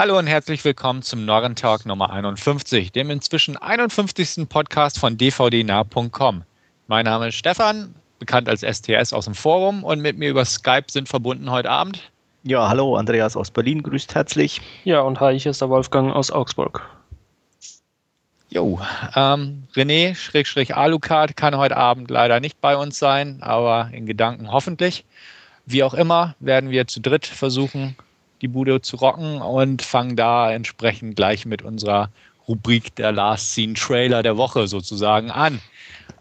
Hallo und herzlich willkommen zum Norren Talk Nummer 51, dem inzwischen 51. Podcast von dvdnah.com. Mein Name ist Stefan, bekannt als STS aus dem Forum und mit mir über Skype sind verbunden heute Abend. Ja, hallo, Andreas aus Berlin, grüßt herzlich. Ja, und hi, hier ist der Wolfgang aus Augsburg. Jo, ähm, René, Schrägstrich Alucard, kann heute Abend leider nicht bei uns sein, aber in Gedanken hoffentlich. Wie auch immer, werden wir zu dritt versuchen, die Bude zu rocken und fangen da entsprechend gleich mit unserer Rubrik der Last Scene Trailer der Woche sozusagen an.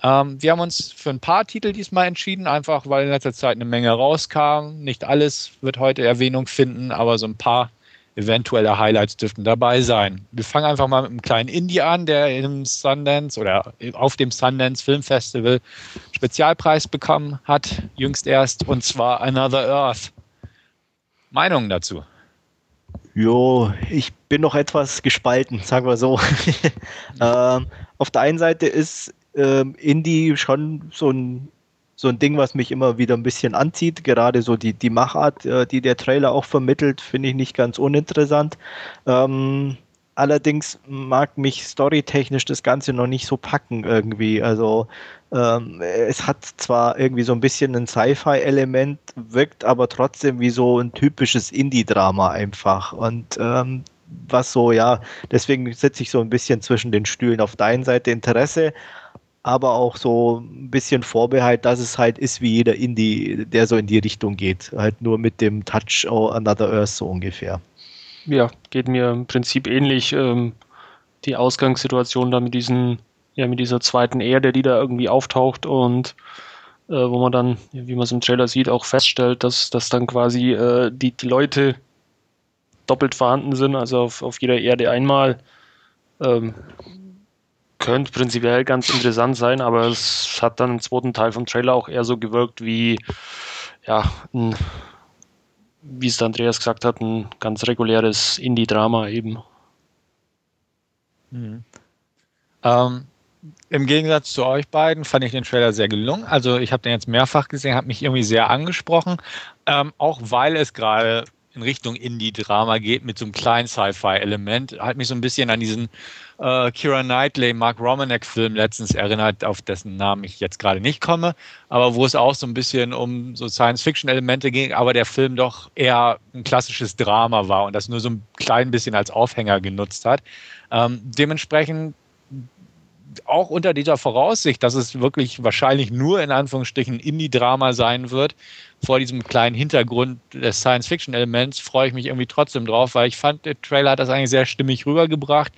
Ähm, wir haben uns für ein paar Titel diesmal entschieden, einfach weil in letzter Zeit eine Menge rauskam. Nicht alles wird heute Erwähnung finden, aber so ein paar eventuelle Highlights dürften dabei sein. Wir fangen einfach mal mit einem kleinen Indie an, der im Sundance oder auf dem Sundance Film Festival Spezialpreis bekommen hat, jüngst erst, und zwar Another Earth. Meinungen dazu? Jo, ich bin noch etwas gespalten, sagen wir so. ähm, auf der einen Seite ist ähm, Indie schon so ein, so ein Ding, was mich immer wieder ein bisschen anzieht. Gerade so die, die Machart, äh, die der Trailer auch vermittelt, finde ich nicht ganz uninteressant. Ähm, allerdings mag mich storytechnisch das Ganze noch nicht so packen irgendwie. Also ähm, es hat zwar irgendwie so ein bisschen ein Sci-Fi-Element, wirkt aber trotzdem wie so ein typisches Indie-Drama einfach. Und ähm, was so, ja, deswegen sitze ich so ein bisschen zwischen den Stühlen. Auf der einen Seite Interesse, aber auch so ein bisschen Vorbehalt, dass es halt ist wie jeder Indie, der so in die Richtung geht. Halt nur mit dem Touch Another Earth so ungefähr. Ja, geht mir im Prinzip ähnlich. Ähm, die Ausgangssituation da mit diesen ja, mit dieser zweiten Erde, die da irgendwie auftaucht und äh, wo man dann, wie man es im Trailer sieht, auch feststellt, dass, dass dann quasi äh, die, die Leute doppelt vorhanden sind, also auf, auf jeder Erde einmal. Ähm, könnte prinzipiell ganz interessant sein, aber es hat dann im zweiten Teil vom Trailer auch eher so gewirkt wie, ja, ein, wie es der Andreas gesagt hat, ein ganz reguläres Indie-Drama eben. Mhm. Ähm, im Gegensatz zu euch beiden fand ich den Trailer sehr gelungen. Also ich habe den jetzt mehrfach gesehen, hat mich irgendwie sehr angesprochen, ähm, auch weil es gerade in Richtung Indie-Drama geht mit so einem kleinen Sci-Fi-Element. Hat mich so ein bisschen an diesen äh, Kira Knightley, Mark Romanek-Film letztens erinnert, auf dessen Namen ich jetzt gerade nicht komme, aber wo es auch so ein bisschen um so Science-Fiction-Elemente ging, aber der Film doch eher ein klassisches Drama war und das nur so ein klein bisschen als Aufhänger genutzt hat. Ähm, dementsprechend auch unter dieser Voraussicht, dass es wirklich wahrscheinlich nur in Anführungsstrichen Indie-Drama sein wird, vor diesem kleinen Hintergrund des Science-Fiction-Elements, freue ich mich irgendwie trotzdem drauf, weil ich fand, der Trailer hat das eigentlich sehr stimmig rübergebracht.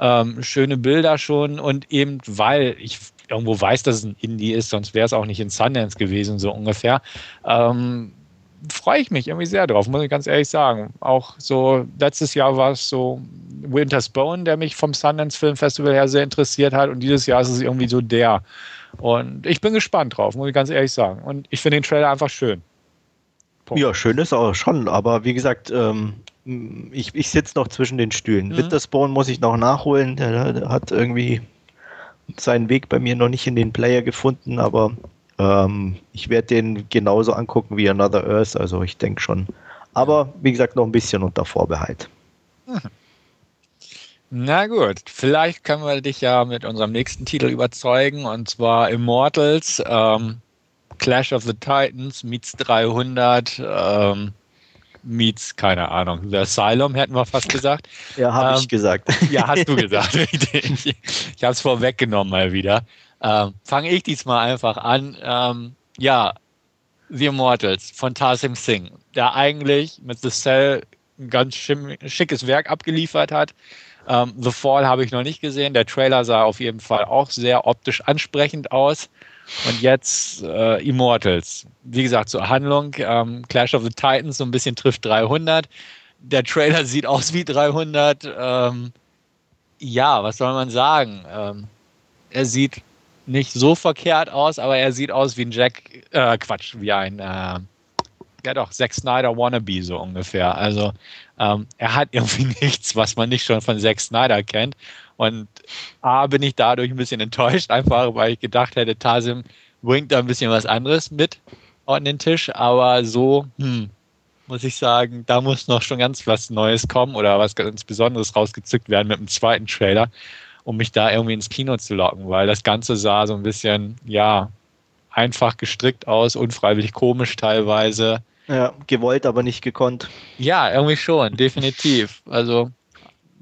Ähm, schöne Bilder schon und eben weil ich irgendwo weiß, dass es ein Indie ist, sonst wäre es auch nicht in Sundance gewesen, so ungefähr. Ähm, freue ich mich irgendwie sehr drauf, muss ich ganz ehrlich sagen. Auch so, letztes Jahr war es so Winter's Bone, der mich vom Sundance Film Festival her sehr interessiert hat und dieses Jahr ist es irgendwie so der. Und ich bin gespannt drauf, muss ich ganz ehrlich sagen. Und ich finde den Trailer einfach schön. Punkt. Ja, schön ist auch schon, aber wie gesagt, ähm, ich, ich sitze noch zwischen den Stühlen. Mhm. Winter's Bone muss ich noch nachholen, der, der hat irgendwie seinen Weg bei mir noch nicht in den Player gefunden, aber ähm, ich werde den genauso angucken wie Another Earth, also ich denke schon. Aber wie gesagt, noch ein bisschen unter Vorbehalt. Mhm. Na gut, vielleicht können wir dich ja mit unserem nächsten Titel überzeugen, und zwar Immortals, ähm, Clash of the Titans meets 300, ähm, meets, keine Ahnung, The Asylum, hätten wir fast gesagt. Ja, habe ähm, ich gesagt. Ja, hast du gesagt. ich ich habe es vorweggenommen mal wieder. Ähm, Fange ich diesmal einfach an. Ähm, ja, The Immortals von Tarsim Singh, der eigentlich mit The Cell ein ganz schickes Werk abgeliefert hat. Ähm, The Fall habe ich noch nicht gesehen. Der Trailer sah auf jeden Fall auch sehr optisch ansprechend aus. Und jetzt äh, Immortals. Wie gesagt, zur Handlung. Ähm, Clash of the Titans so ein bisschen trifft 300. Der Trailer sieht aus wie 300. Ähm, ja, was soll man sagen? Ähm, er sieht nicht so verkehrt aus, aber er sieht aus wie ein Jack, äh, Quatsch, wie ein, äh, ja doch, Zack Snyder Wannabe so ungefähr. Also ähm, er hat irgendwie nichts, was man nicht schon von Zack Snyder kennt. Und A, bin ich dadurch ein bisschen enttäuscht, einfach weil ich gedacht hätte, Tasim bringt da ein bisschen was anderes mit an den Tisch, aber so, hm, muss ich sagen, da muss noch schon ganz was Neues kommen oder was ganz Besonderes rausgezückt werden mit dem zweiten Trailer, um mich da irgendwie ins Kino zu locken, weil das Ganze sah so ein bisschen, ja, einfach gestrickt aus, unfreiwillig komisch teilweise. Ja, gewollt, aber nicht gekonnt. Ja, irgendwie schon, definitiv. Also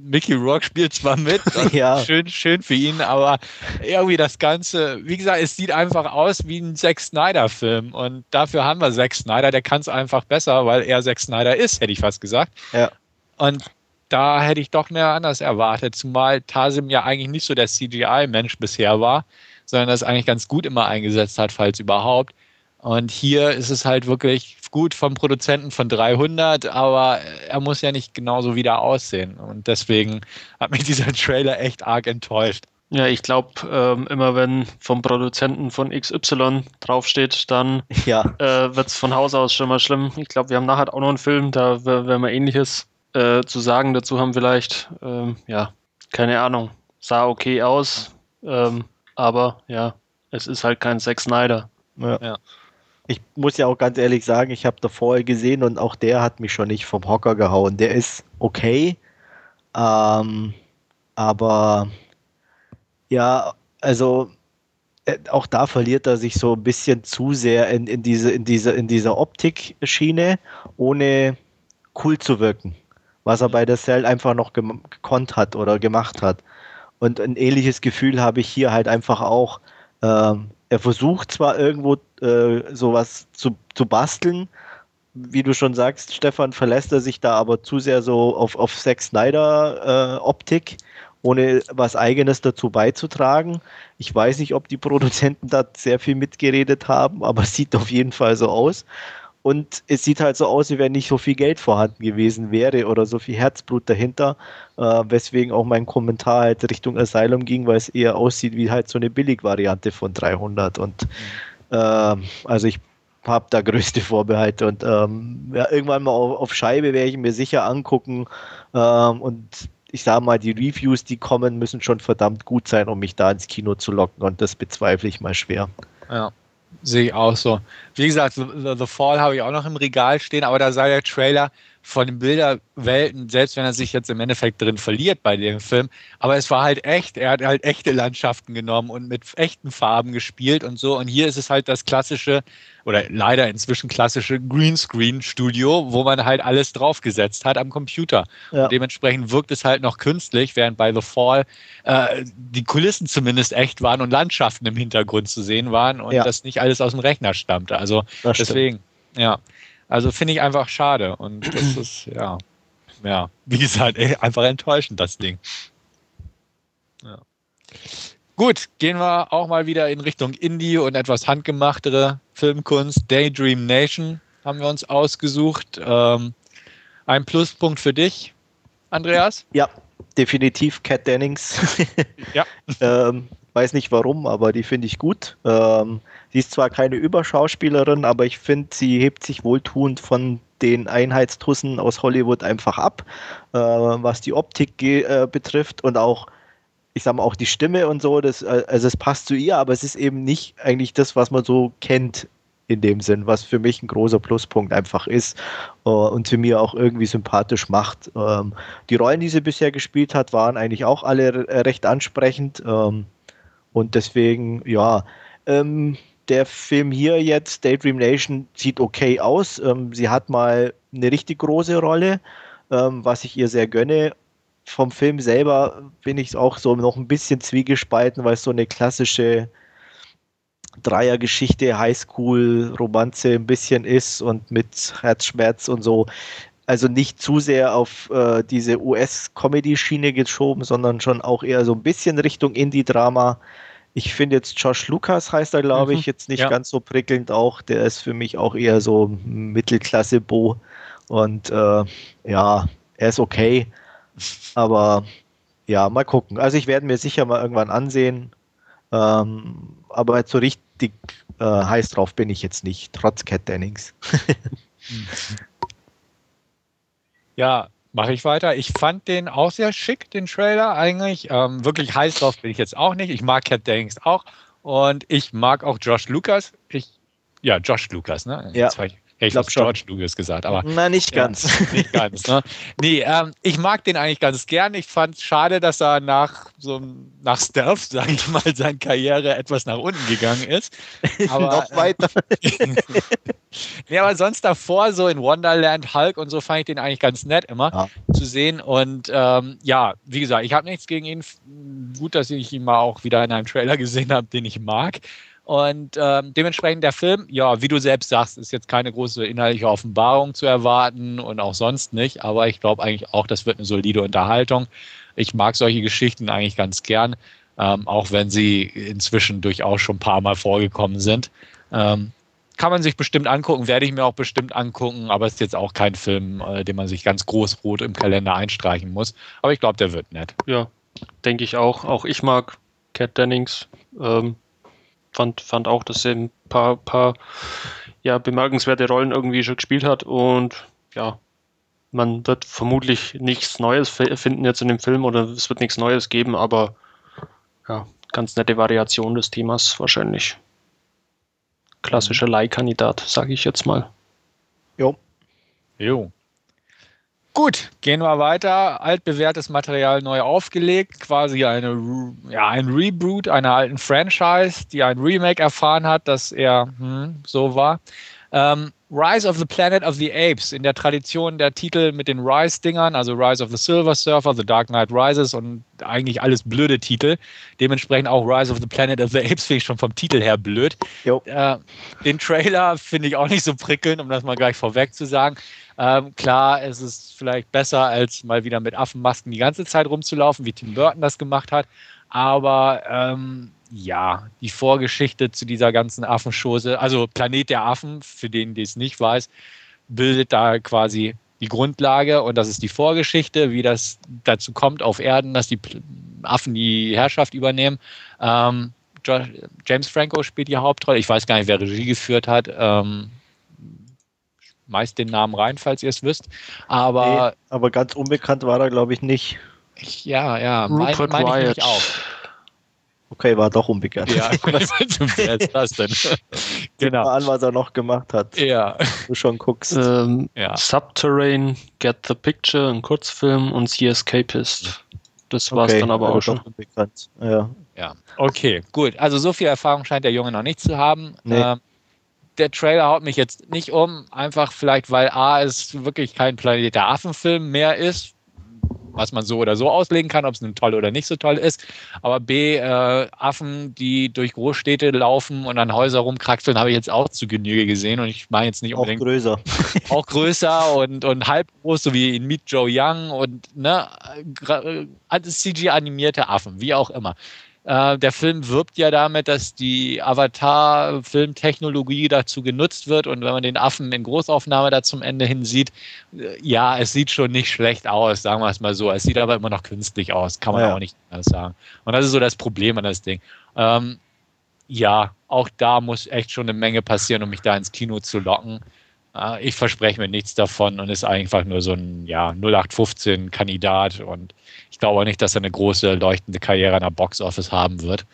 Mickey Rourke spielt zwar mit, ja. schön, schön für ihn, aber irgendwie das Ganze, wie gesagt, es sieht einfach aus wie ein Zack Snyder-Film und dafür haben wir Zack Snyder, der kann es einfach besser, weil er Zack Snyder ist, hätte ich fast gesagt. Ja. Und da hätte ich doch mehr anders erwartet, zumal Tasim ja eigentlich nicht so der CGI-Mensch bisher war, sondern das eigentlich ganz gut immer eingesetzt hat, falls überhaupt. Und hier ist es halt wirklich gut vom Produzenten von 300, aber er muss ja nicht genauso wieder aussehen. Und deswegen hat mich dieser Trailer echt arg enttäuscht. Ja, ich glaube, ähm, immer wenn vom Produzenten von XY draufsteht, dann ja. äh, wird es von Haus aus schon mal schlimm. Ich glaube, wir haben nachher auch noch einen Film, da werden wir ähnliches äh, zu sagen dazu haben vielleicht. Ähm, ja, keine Ahnung. Sah okay aus, ähm, aber ja, es ist halt kein Zack Snyder. Ja. ja. Ich muss ja auch ganz ehrlich sagen, ich habe da vorher gesehen und auch der hat mich schon nicht vom Hocker gehauen. Der ist okay, ähm, aber ja, also äh, auch da verliert er sich so ein bisschen zu sehr in, in diese, in diese, in dieser Optik-Schiene, ohne cool zu wirken. Was er bei der Cell einfach noch gekonnt hat oder gemacht hat. Und ein ähnliches Gefühl habe ich hier halt einfach auch. Ähm, er versucht zwar irgendwo äh, sowas zu, zu basteln, wie du schon sagst, Stefan, verlässt er sich da aber zu sehr so auf, auf Zack Snyder äh, Optik, ohne was eigenes dazu beizutragen. Ich weiß nicht, ob die Produzenten da sehr viel mitgeredet haben, aber es sieht auf jeden Fall so aus. Und es sieht halt so aus, wie wenn nicht so viel Geld vorhanden gewesen wäre oder so viel Herzblut dahinter, äh, weswegen auch mein Kommentar halt Richtung Asylum ging, weil es eher aussieht wie halt so eine Billigvariante von 300. Und äh, also ich habe da größte Vorbehalte und ähm, ja, irgendwann mal auf, auf, Scheibe werde ich mir sicher angucken ähm, und ich sage mal, die Reviews, die kommen, müssen schon verdammt gut sein, um mich da ins Kino zu locken und das bezweifle ich mal schwer. Ja. Sehe ich auch so. Wie gesagt, The, The Fall habe ich auch noch im Regal stehen, aber da sei der Trailer von den Bilderwelten, selbst wenn er sich jetzt im Endeffekt drin verliert bei dem Film. Aber es war halt echt, er hat halt echte Landschaften genommen und mit echten Farben gespielt und so. Und hier ist es halt das klassische, oder leider inzwischen klassische Greenscreen-Studio, wo man halt alles draufgesetzt hat am Computer. Ja. Und dementsprechend wirkt es halt noch künstlich, während bei The Fall äh, die Kulissen zumindest echt waren und Landschaften im Hintergrund zu sehen waren und ja. das nicht alles aus dem Rechner stammte. Also das deswegen, stimmt. ja. Also finde ich einfach schade. Und das ist, ja, ja, wie gesagt, ey, einfach enttäuschend, das Ding. Ja. Gut, gehen wir auch mal wieder in Richtung Indie und etwas handgemachtere Filmkunst. Daydream Nation haben wir uns ausgesucht. Ähm, ein Pluspunkt für dich, Andreas? Ja, definitiv Cat Dennings. ja. ähm, weiß nicht warum, aber die finde ich gut. Ähm, Sie ist zwar keine Überschauspielerin, aber ich finde, sie hebt sich wohltuend von den Einheitstussen aus Hollywood einfach ab, äh, was die Optik äh, betrifft und auch, ich sag mal, auch die Stimme und so. Das, äh, also es passt zu ihr, aber es ist eben nicht eigentlich das, was man so kennt in dem Sinn, was für mich ein großer Pluspunkt einfach ist uh, und für mich auch irgendwie sympathisch macht. Ähm, die Rollen, die sie bisher gespielt hat, waren eigentlich auch alle recht ansprechend ähm, und deswegen, ja, ähm, der Film hier jetzt, Daydream Nation, sieht okay aus. Ähm, sie hat mal eine richtig große Rolle, ähm, was ich ihr sehr gönne. Vom Film selber bin ich auch so noch ein bisschen zwiegespalten, weil es so eine klassische Dreiergeschichte, Highschool-Romanze ein bisschen ist und mit Herzschmerz und so. Also nicht zu sehr auf äh, diese US-Comedy-Schiene geschoben, sondern schon auch eher so ein bisschen Richtung Indie-Drama. Ich finde jetzt Josh Lucas heißt er, glaube ich, mhm. jetzt nicht ja. ganz so prickelnd auch. Der ist für mich auch eher so Mittelklasse-Bo. Und äh, ja, er ist okay. Aber ja, mal gucken. Also ich werde mir sicher mal irgendwann ansehen. Ähm, aber so richtig äh, heiß drauf bin ich jetzt nicht, trotz Cat Dennings. ja, Mache ich weiter. Ich fand den auch sehr schick, den Trailer eigentlich. Ähm, wirklich heiß drauf bin ich jetzt auch nicht. Ich mag Cat Dennings auch. Und ich mag auch Josh Lucas. Ich, ja, Josh Lucas, ne? Ja. Jetzt Ich glaube George Lucas gesagt, aber. Na, nicht ganz. Ja, nicht ganz. Ne? Nee, ähm, ich mag den eigentlich ganz gern. Ich fand es schade, dass er nach so nach Stealth, sage ich mal, seine Karriere etwas nach unten gegangen ist. Aber, Noch weiter. nee, aber sonst davor, so in Wonderland, Hulk und so, fand ich den eigentlich ganz nett immer ja. zu sehen. Und ähm, ja, wie gesagt, ich habe nichts gegen ihn. Gut, dass ich ihn mal auch wieder in einem Trailer gesehen habe, den ich mag. Und ähm, dementsprechend der Film, ja, wie du selbst sagst, ist jetzt keine große inhaltliche Offenbarung zu erwarten und auch sonst nicht. Aber ich glaube eigentlich auch, das wird eine solide Unterhaltung. Ich mag solche Geschichten eigentlich ganz gern, ähm, auch wenn sie inzwischen durchaus schon ein paar Mal vorgekommen sind. Ähm, kann man sich bestimmt angucken, werde ich mir auch bestimmt angucken, aber es ist jetzt auch kein Film, äh, den man sich ganz groß rot im Kalender einstreichen muss. Aber ich glaube, der wird nett. Ja, denke ich auch. Auch ich mag Cat Dennings. Ähm, fand, fand auch, dass er ein paar, paar ja, bemerkenswerte Rollen irgendwie schon gespielt hat und ja, man wird vermutlich nichts Neues finden jetzt in dem Film oder es wird nichts Neues geben, aber ja, ganz nette Variation des Themas wahrscheinlich. Klassischer mhm. Leihkandidat, sage ich jetzt mal. Jo. Jo. Gut, gehen wir weiter. Altbewährtes Material neu aufgelegt, quasi eine, ja, ein Reboot einer alten Franchise, die ein Remake erfahren hat, dass er hm, so war. Ähm, Rise of the Planet of the Apes in der Tradition der Titel mit den Rise-Dingern, also Rise of the Silver Surfer, The Dark Knight Rises und eigentlich alles blöde Titel. Dementsprechend auch Rise of the Planet of the Apes finde ich schon vom Titel her blöd. Äh, den Trailer finde ich auch nicht so prickelnd, um das mal gleich vorweg zu sagen. Ähm, klar, es ist vielleicht besser, als mal wieder mit Affenmasken die ganze Zeit rumzulaufen, wie Tim Burton das gemacht hat. Aber ähm, ja, die Vorgeschichte zu dieser ganzen Affenschose, also Planet der Affen, für den, die es nicht weiß, bildet da quasi die Grundlage und das ist die Vorgeschichte, wie das dazu kommt auf Erden, dass die Affen die Herrschaft übernehmen. Ähm, James Franco spielt die Hauptrolle. Ich weiß gar nicht, wer Regie geführt hat. Ähm, meist den Namen rein, falls ihr es wisst. Aber, nee, aber ganz unbekannt war er, glaube ich, nicht. Ich, ja, ja, Rupert mein, auch. Okay, war doch unbekannt. Ja, wer ist das denn? genau. Mal an, was er noch gemacht hat. Ja. Du schon guckst. Ähm, ja. Subterrane, Get the Picture, ein Kurzfilm und The Escapist. Das war es okay, dann aber auch schon. Unbekannt. Ja. ja. Okay, gut. Also so viel Erfahrung scheint der Junge noch nicht zu haben. Nee. Ähm, der Trailer haut mich jetzt nicht um, einfach vielleicht, weil A, es wirklich kein Planet der Affen-Film mehr ist, was man so oder so auslegen kann, ob es nun toll oder nicht so toll ist. Aber B, äh, Affen, die durch Großstädte laufen und an Häuser rumkraxeln, habe ich jetzt auch zu Genüge gesehen. Und ich meine jetzt nicht unbedingt. Auch größer. Auch größer und, und halb groß, so wie in Meet Joe Young und ne, CG-animierte Affen, wie auch immer. Äh, der Film wirbt ja damit, dass die Avatar-Filmtechnologie dazu genutzt wird und wenn man den Affen in Großaufnahme da zum Ende hin sieht, äh, ja, es sieht schon nicht schlecht aus, sagen wir es mal so. Es sieht aber immer noch künstlich aus, kann man ja. auch nicht anders sagen. Und das ist so das Problem an das Ding. Ähm, ja, auch da muss echt schon eine Menge passieren, um mich da ins Kino zu locken. Ich verspreche mir nichts davon und ist einfach nur so ein ja, 0815-Kandidat und ich glaube auch nicht, dass er eine große leuchtende Karriere an der Boxoffice haben wird.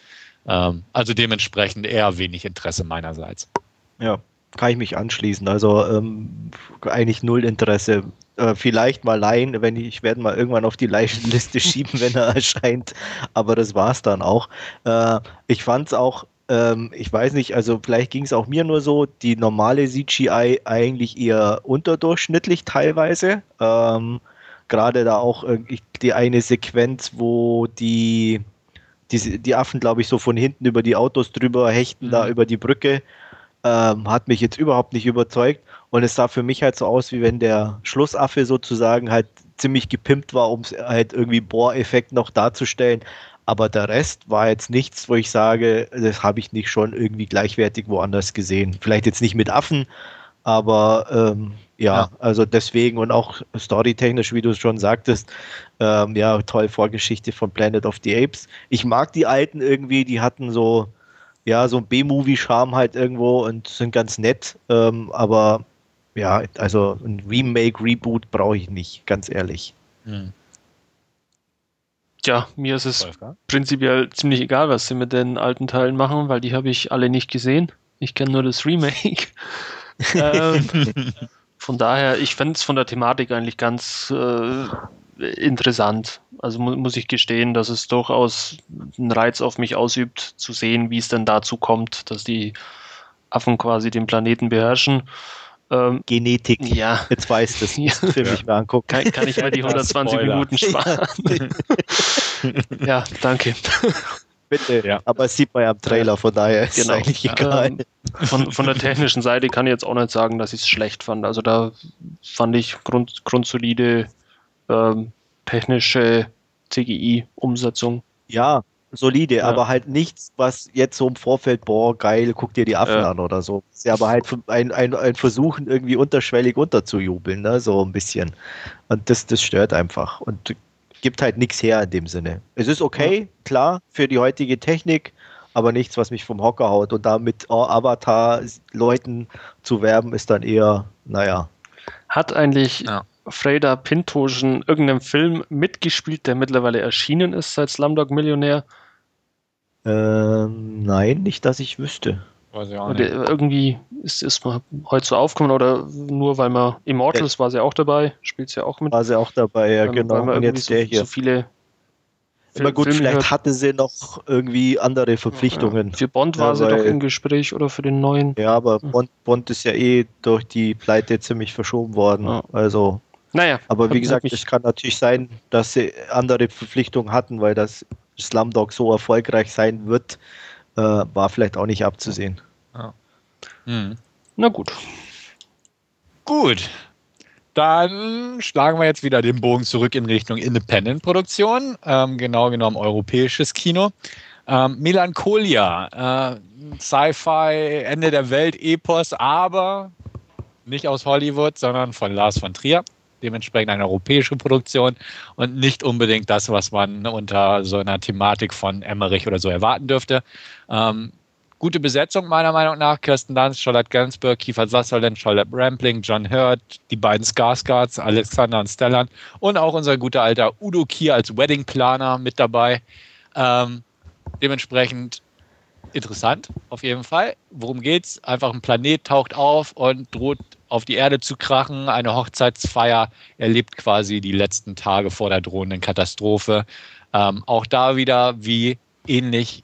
Ähm, also dementsprechend eher wenig Interesse meinerseits. Ja, kann ich mich anschließen. Also ähm, eigentlich null Interesse. Äh, vielleicht mal leihen, wenn ich, ich werde mal irgendwann auf die Leichenliste schieben, wenn er erscheint. Aber das war es dann auch. Äh, ich fand es auch ähm, ich weiß nicht, also vielleicht ging es auch mir nur so, die normale CGI eigentlich eher unterdurchschnittlich teilweise. Ähm, gerade da auch äh, die eine Sequenz, wo die, die, die Affen, glaube ich, so von hinten über die Autos drüber hechten, mhm. da über die Brücke, ähm, hat mich jetzt überhaupt nicht überzeugt. Und es sah für mich halt so aus, wie wenn der Schlussaffe sozusagen halt ziemlich gepimpt war, um es halt irgendwie Bohreffekt noch darzustellen. Aber der Rest war jetzt nichts, wo ich sage, das habe ich nicht schon irgendwie gleichwertig woanders gesehen. Vielleicht jetzt nicht mit Affen, aber ähm, ja, ja, also deswegen und auch storytechnisch, wie du es schon sagtest, ähm, ja, toll Vorgeschichte von Planet of the Apes. Ich mag die alten irgendwie, die hatten so, ja, so ein B-Movie-Charme halt irgendwo und sind ganz nett, ähm, aber ja, also ein Remake, Reboot brauche ich nicht, ganz ehrlich. Hm. Ja, mir ist es Wolfgang? prinzipiell ziemlich egal, was sie mit den alten Teilen machen, weil die habe ich alle nicht gesehen. Ich kenne nur das Remake. Ähm, von daher, ich fände es von der Thematik eigentlich ganz äh, interessant. Also mu muss ich gestehen, dass es durchaus einen Reiz auf mich ausübt, zu sehen, wie es denn dazu kommt, dass die Affen quasi den Planeten beherrschen. Ähm, Genetik. Ja. Jetzt weiß das. Ja. Film ich mir angucken. Kann, kann ich mal die 120 Minuten sparen? ja, danke. Bitte. Ja. Aber es sieht man ja am Trailer, von daher ist genau. es eigentlich egal. Ähm, von, von der technischen Seite kann ich jetzt auch nicht sagen, dass ich es schlecht fand. Also da fand ich grund, grundsolide ähm, technische CGI-Umsetzung. Ja, solide, ja. aber halt nichts, was jetzt so im Vorfeld, boah, geil, guck dir die Affen ja. an oder so. Ist ja aber halt ein, ein, ein Versuchen, irgendwie unterschwellig unterzujubeln, ne? so ein bisschen. Und das, das stört einfach und gibt halt nichts her in dem Sinne. Es ist okay, ja. klar, für die heutige Technik, aber nichts, was mich vom Hocker haut. Und da mit oh, Avatar-Leuten zu werben, ist dann eher, naja. Hat eigentlich ja. Freda Pinto schon irgendeinem Film mitgespielt, der mittlerweile erschienen ist seit Slumdog Millionär? Ähm, nein, nicht, dass ich wüsste. Weiß ich auch nicht. Irgendwie ist es mal heute so aufgekommen oder nur weil man Immortals ja. war sie auch dabei, spielt sie auch mit. War sie auch dabei, ja, genau. Und jetzt der so, hier. So viele Immer gut, Film vielleicht hatte sie noch irgendwie andere Verpflichtungen. Ja, für Bond war ja, sie doch im Gespräch oder für den neuen. Ja, aber Bond, Bond ist ja eh durch die Pleite ziemlich verschoben worden. Ja. Also naja. Aber wie gesagt, es kann natürlich sein, dass sie andere Verpflichtungen hatten, weil das Slumdog so erfolgreich sein wird, äh, war vielleicht auch nicht abzusehen. Ja. Hm. Na gut. Gut. Dann schlagen wir jetzt wieder den Bogen zurück in Richtung Independent-Produktion, ähm, genau genommen europäisches Kino. Ähm, Melancholia, äh, Sci-Fi, Ende der Welt, Epos, aber nicht aus Hollywood, sondern von Lars von Trier dementsprechend eine europäische Produktion und nicht unbedingt das, was man unter so einer Thematik von Emmerich oder so erwarten dürfte. Ähm, gute Besetzung meiner Meinung nach. Kirsten Dunst, Charlotte Gainsbourg, Kiefer Sutherland, Charlotte Rampling, John Hurt, die beiden Skarsgards, Alexander und Stellan und auch unser guter alter Udo Kier als Wedding Planer mit dabei. Ähm, dementsprechend interessant, auf jeden Fall. Worum geht's? Einfach ein Planet taucht auf und droht auf die Erde zu krachen. Eine Hochzeitsfeier erlebt quasi die letzten Tage vor der drohenden Katastrophe. Ähm, auch da wieder, wie ähnlich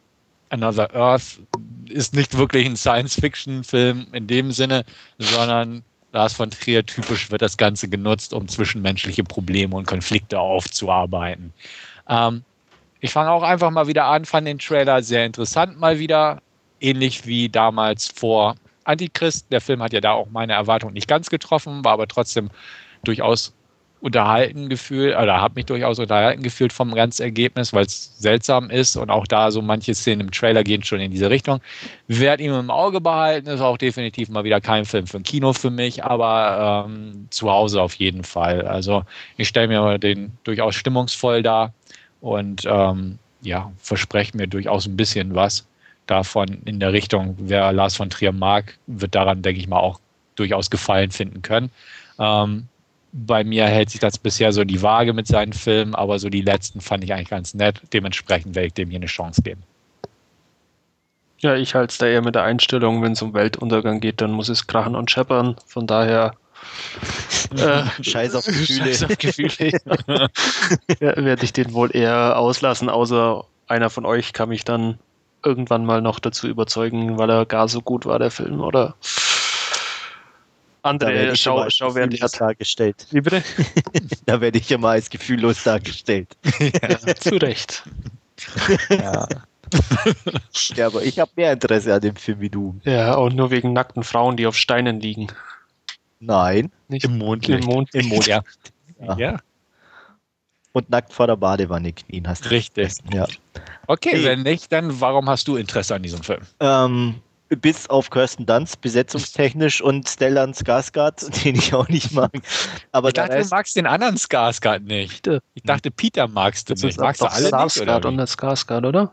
Another Earth, ist nicht wirklich ein Science-Fiction-Film in dem Sinne, sondern Lars von Trier typisch wird das Ganze genutzt, um zwischenmenschliche Probleme und Konflikte aufzuarbeiten. Ähm, ich fange auch einfach mal wieder an, fand den Trailer sehr interessant mal wieder, ähnlich wie damals vor Antichrist. Der Film hat ja da auch meine Erwartung nicht ganz getroffen, war aber trotzdem durchaus unterhalten gefühlt, oder habe mich durchaus unterhalten gefühlt vom ganzen Ergebnis, weil es seltsam ist und auch da so manche Szenen im Trailer gehen schon in diese Richtung. Werde ihn im Auge behalten, ist auch definitiv mal wieder kein Film für ein Kino für mich, aber ähm, zu Hause auf jeden Fall. Also ich stelle mir den durchaus stimmungsvoll dar und ähm, ja, verspreche mir durchaus ein bisschen was davon in der Richtung. Wer Lars von Trier mag, wird daran, denke ich mal, auch durchaus Gefallen finden können. Ähm, bei mir hält sich das bisher so die Waage mit seinen Filmen, aber so die letzten fand ich eigentlich ganz nett. Dementsprechend werde ich dem hier eine Chance geben. Ja, ich halte es da eher mit der Einstellung, wenn es um Weltuntergang geht, dann muss es krachen und scheppern. Von daher. Äh, Scheiß auf Gefühle. Scheiß auf Gefühle. ja, werde ich den wohl eher auslassen, außer einer von euch kann mich dann irgendwann mal noch dazu überzeugen, weil er gar so gut war, der Film, oder? Andere Schau Schauwert dargestellt. Wie bitte? da werde ich immer als gefühllos dargestellt. ja, zu Recht. ja. ja, aber ich habe mehr Interesse an dem Film wie du. Ja, und nur wegen nackten Frauen, die auf Steinen liegen. Nein. Nicht Im Mondlicht. Im Mond. Im Mond, ja. ja. ja. Und nackt vor der Badewanne knien hast du. Richtig. Ja. Okay, hey. wenn nicht, dann warum hast du Interesse an diesem Film? Ähm, bis auf Kirsten Dunst, besetzungstechnisch und Stellan Skarsgård, den ich auch nicht mag. Aber ich dachte, du magst den anderen Skarsgård nicht. Ich dachte, Peter magst du nicht. Magst du alle Skarsgård nicht, oder? und der Skarsgård, oder?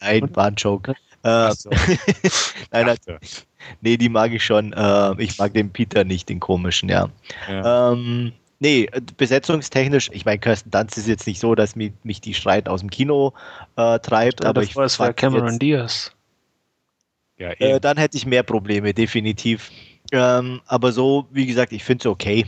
Nein, war ein Joke. Äh, so. Nein, also, nee, die mag ich schon. Äh, ich mag den Peter nicht, den komischen, ja. ja. Ähm, Nee, besetzungstechnisch, ich meine, Kirsten Dunst ist jetzt nicht so, dass mich, mich die Streit aus dem Kino äh, treibt, aber ich. Es war Cameron jetzt, Diaz. Ja, äh, dann hätte ich mehr Probleme, definitiv. Ähm, aber so, wie gesagt, ich finde sie okay.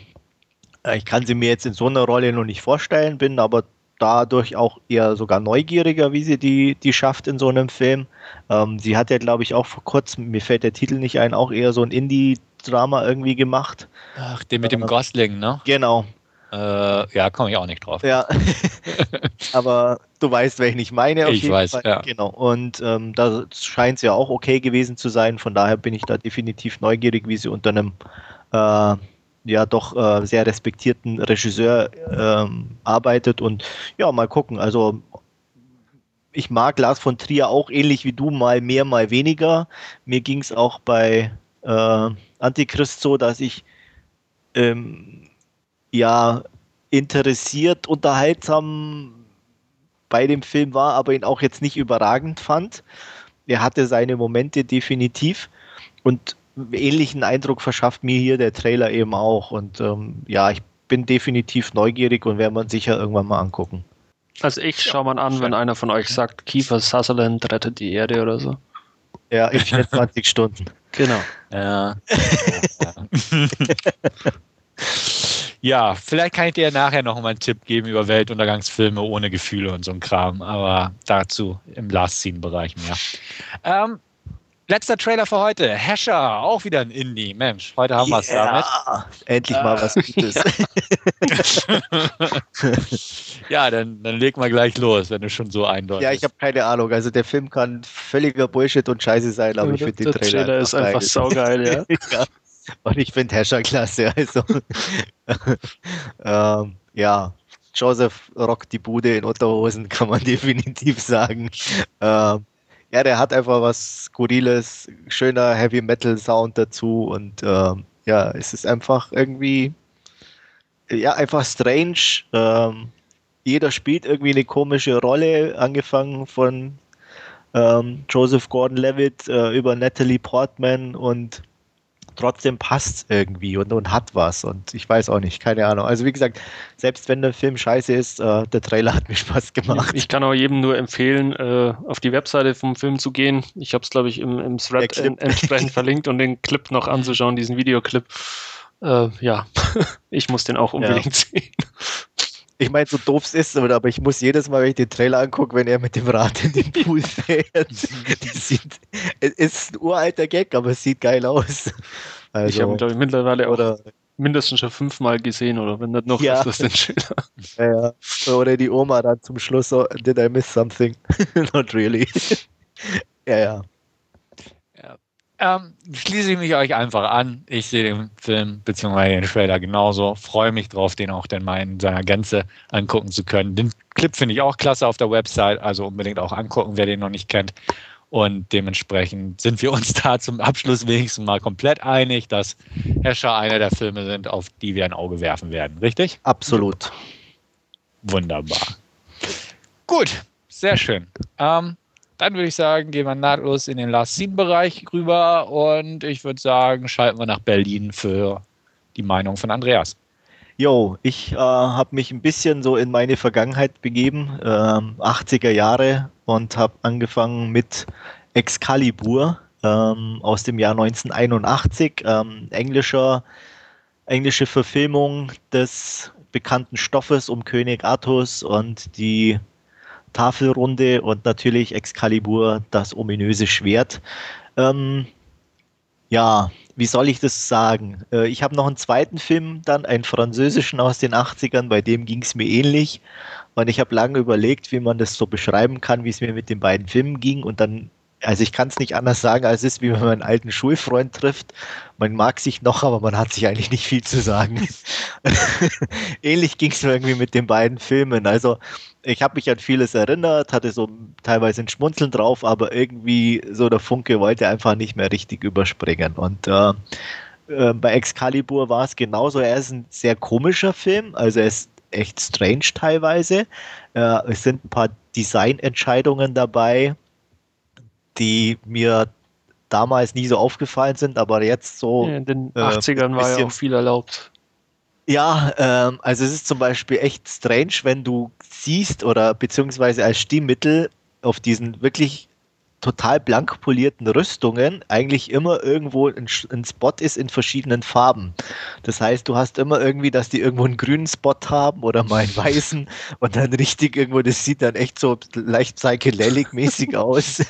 Äh, ich kann sie mir jetzt in so einer Rolle noch nicht vorstellen, bin aber dadurch auch eher sogar neugieriger, wie sie die, die schafft in so einem Film. Ähm, sie hat ja, glaube ich, auch vor kurzem, mir fällt der Titel nicht ein, auch eher so ein Indie-Drama irgendwie gemacht. Ach, den mit dem äh, Gosling, ne? Genau. Äh, ja, komme ich auch nicht drauf. Ja, aber du weißt, welchen ich meine. ich weiß, Fall. ja. Genau. Und ähm, da scheint es ja auch okay gewesen zu sein. Von daher bin ich da definitiv neugierig, wie sie unter einem äh, ja doch äh, sehr respektierten Regisseur ähm, arbeitet. Und ja, mal gucken. Also ich mag Lars von Trier auch ähnlich wie du, mal mehr, mal weniger. Mir ging es auch bei äh, Antichrist so, dass ich ähm, ja interessiert, unterhaltsam bei dem Film war, aber ihn auch jetzt nicht überragend fand. Er hatte seine Momente definitiv und ähnlichen Eindruck verschafft mir hier der Trailer eben auch. Und ähm, ja, ich bin definitiv neugierig und werde man sicher irgendwann mal angucken. Also ich schaue mal an, wenn einer von euch sagt, Kiefer Sutherland rettet die Erde oder so. Ja, in 24 Stunden. Genau. Ja. Ja, vielleicht kann ich dir nachher noch mal einen Tipp geben über Weltuntergangsfilme ohne Gefühle und so ein Kram, aber dazu im Last Scene-Bereich mehr. Ähm, letzter Trailer für heute. Hescher, auch wieder ein Indie. Mensch, heute haben wir es damit. Endlich mal was Gutes. ja, dann, dann leg mal gleich los, wenn du schon so eindeutig Ja, ich habe keine Ahnung. Also der Film kann völliger Bullshit und Scheiße sein, aber ja, ich finde den Trailer. Der Trailer ist einfach saugeil, ja. ja. Und ich finde Herrscher klasse. Also, ähm, ja, Joseph rockt die Bude in Unterhosen, kann man definitiv sagen. Ähm, ja, der hat einfach was Skurriles, schöner Heavy Metal Sound dazu und ähm, ja, es ist einfach irgendwie, ja, einfach strange. Ähm, jeder spielt irgendwie eine komische Rolle, angefangen von ähm, Joseph Gordon-Levitt äh, über Natalie Portman und trotzdem passt irgendwie und, und hat was. Und ich weiß auch nicht, keine Ahnung. Also wie gesagt, selbst wenn der Film scheiße ist, äh, der Trailer hat mir Spaß gemacht. Ich kann auch jedem nur empfehlen, äh, auf die Webseite vom Film zu gehen. Ich habe es, glaube ich, im, im Thread entsprechend verlinkt und den Clip noch anzuschauen, diesen Videoclip. Äh, ja, ich muss den auch unbedingt ja. sehen ich meine, so doof es ist, aber ich muss jedes Mal, wenn ich den Trailer angucke, wenn er mit dem Rad in den Pool fährt, sieht, es ist ein uralter Gag, aber es sieht geil aus. Also, ich habe ihn, glaube ich, mittlerweile oder, mindestens schon fünfmal gesehen, oder wenn nicht noch, ja. ist das denn schöner. Ja, ja. Oder die Oma dann zum Schluss so, did I miss something? Not really. ja, ja. Ähm, schließe ich mich euch einfach an. Ich sehe den Film bzw. den Trailer genauso. Freue mich drauf, den auch dann mal in seiner Gänze angucken zu können. Den Clip finde ich auch klasse auf der Website, also unbedingt auch angucken, wer den noch nicht kennt. Und dementsprechend sind wir uns da zum Abschluss wenigstens mal komplett einig, dass Herrscher einer der Filme sind, auf die wir ein Auge werfen werden. Richtig? Absolut. Wunderbar. Gut, sehr schön. Ähm, dann würde ich sagen, gehen wir nahtlos in den Last Scene-Bereich rüber und ich würde sagen, schalten wir nach Berlin für die Meinung von Andreas. Jo, ich äh, habe mich ein bisschen so in meine Vergangenheit begeben, äh, 80er Jahre, und habe angefangen mit Excalibur ähm, aus dem Jahr 1981, ähm, englischer, englische Verfilmung des bekannten Stoffes um König Artus und die Tafelrunde und natürlich Excalibur, das ominöse Schwert. Ähm, ja, wie soll ich das sagen? Äh, ich habe noch einen zweiten Film, dann einen französischen aus den 80ern, bei dem ging es mir ähnlich. Und ich habe lange überlegt, wie man das so beschreiben kann, wie es mir mit den beiden Filmen ging. Und dann also ich kann es nicht anders sagen, als es ist, wie wenn man einen alten Schulfreund trifft. Man mag sich noch, aber man hat sich eigentlich nicht viel zu sagen. Ähnlich ging es mir irgendwie mit den beiden Filmen. Also ich habe mich an vieles erinnert, hatte so teilweise ein Schmunzeln drauf, aber irgendwie so der Funke wollte einfach nicht mehr richtig überspringen. Und äh, äh, bei Excalibur war es genauso. Er ist ein sehr komischer Film, also er ist echt strange teilweise. Äh, es sind ein paar Designentscheidungen dabei, die mir damals nie so aufgefallen sind, aber jetzt so. Ja, in den 80ern äh, war ja auch viel erlaubt. Ja, ähm, also es ist zum Beispiel echt strange, wenn du siehst oder beziehungsweise als Stimmmittel auf diesen wirklich total blank polierten Rüstungen eigentlich immer irgendwo ein, ein, Spot ist in verschiedenen Farben. Das heißt, du hast immer irgendwie, dass die irgendwo einen grünen Spot haben oder mal einen weißen und dann richtig irgendwo, das sieht dann echt so leicht psychedelic-mäßig aus.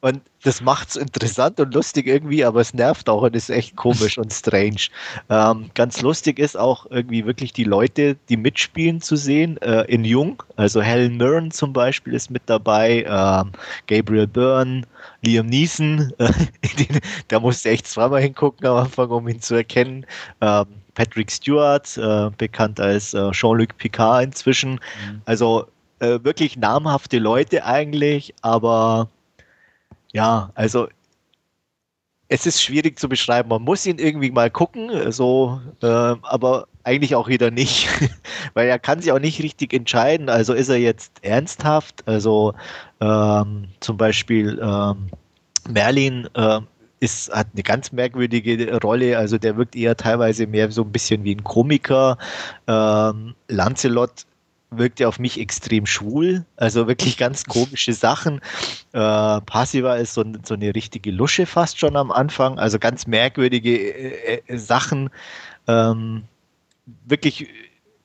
Und das macht es interessant und lustig irgendwie, aber es nervt auch und ist echt komisch und strange. Ähm, ganz lustig ist auch irgendwie wirklich die Leute, die mitspielen zu sehen, äh, in Jung. Also Helen Mirren zum Beispiel ist mit dabei, ähm, Gabriel Byrne, Liam Neeson, äh, den, da musste echt zweimal hingucken am Anfang, um ihn zu erkennen. Ähm, Patrick Stewart, äh, bekannt als äh, Jean-Luc Picard inzwischen. Mhm. Also äh, wirklich namhafte Leute eigentlich, aber ja, also es ist schwierig zu beschreiben. Man muss ihn irgendwie mal gucken, so, äh, aber eigentlich auch wieder nicht, weil er kann sich auch nicht richtig entscheiden. Also ist er jetzt ernsthaft? Also ähm, zum Beispiel ähm, Merlin äh, ist, hat eine ganz merkwürdige Rolle. Also der wirkt eher teilweise mehr so ein bisschen wie ein Komiker. Ähm, Lancelot wirkt ja auf mich extrem schwul, also wirklich ganz komische Sachen. Äh, Passiva ist so, so, eine richtige Lusche fast schon am Anfang, also ganz merkwürdige äh, äh, Sachen. Ähm, wirklich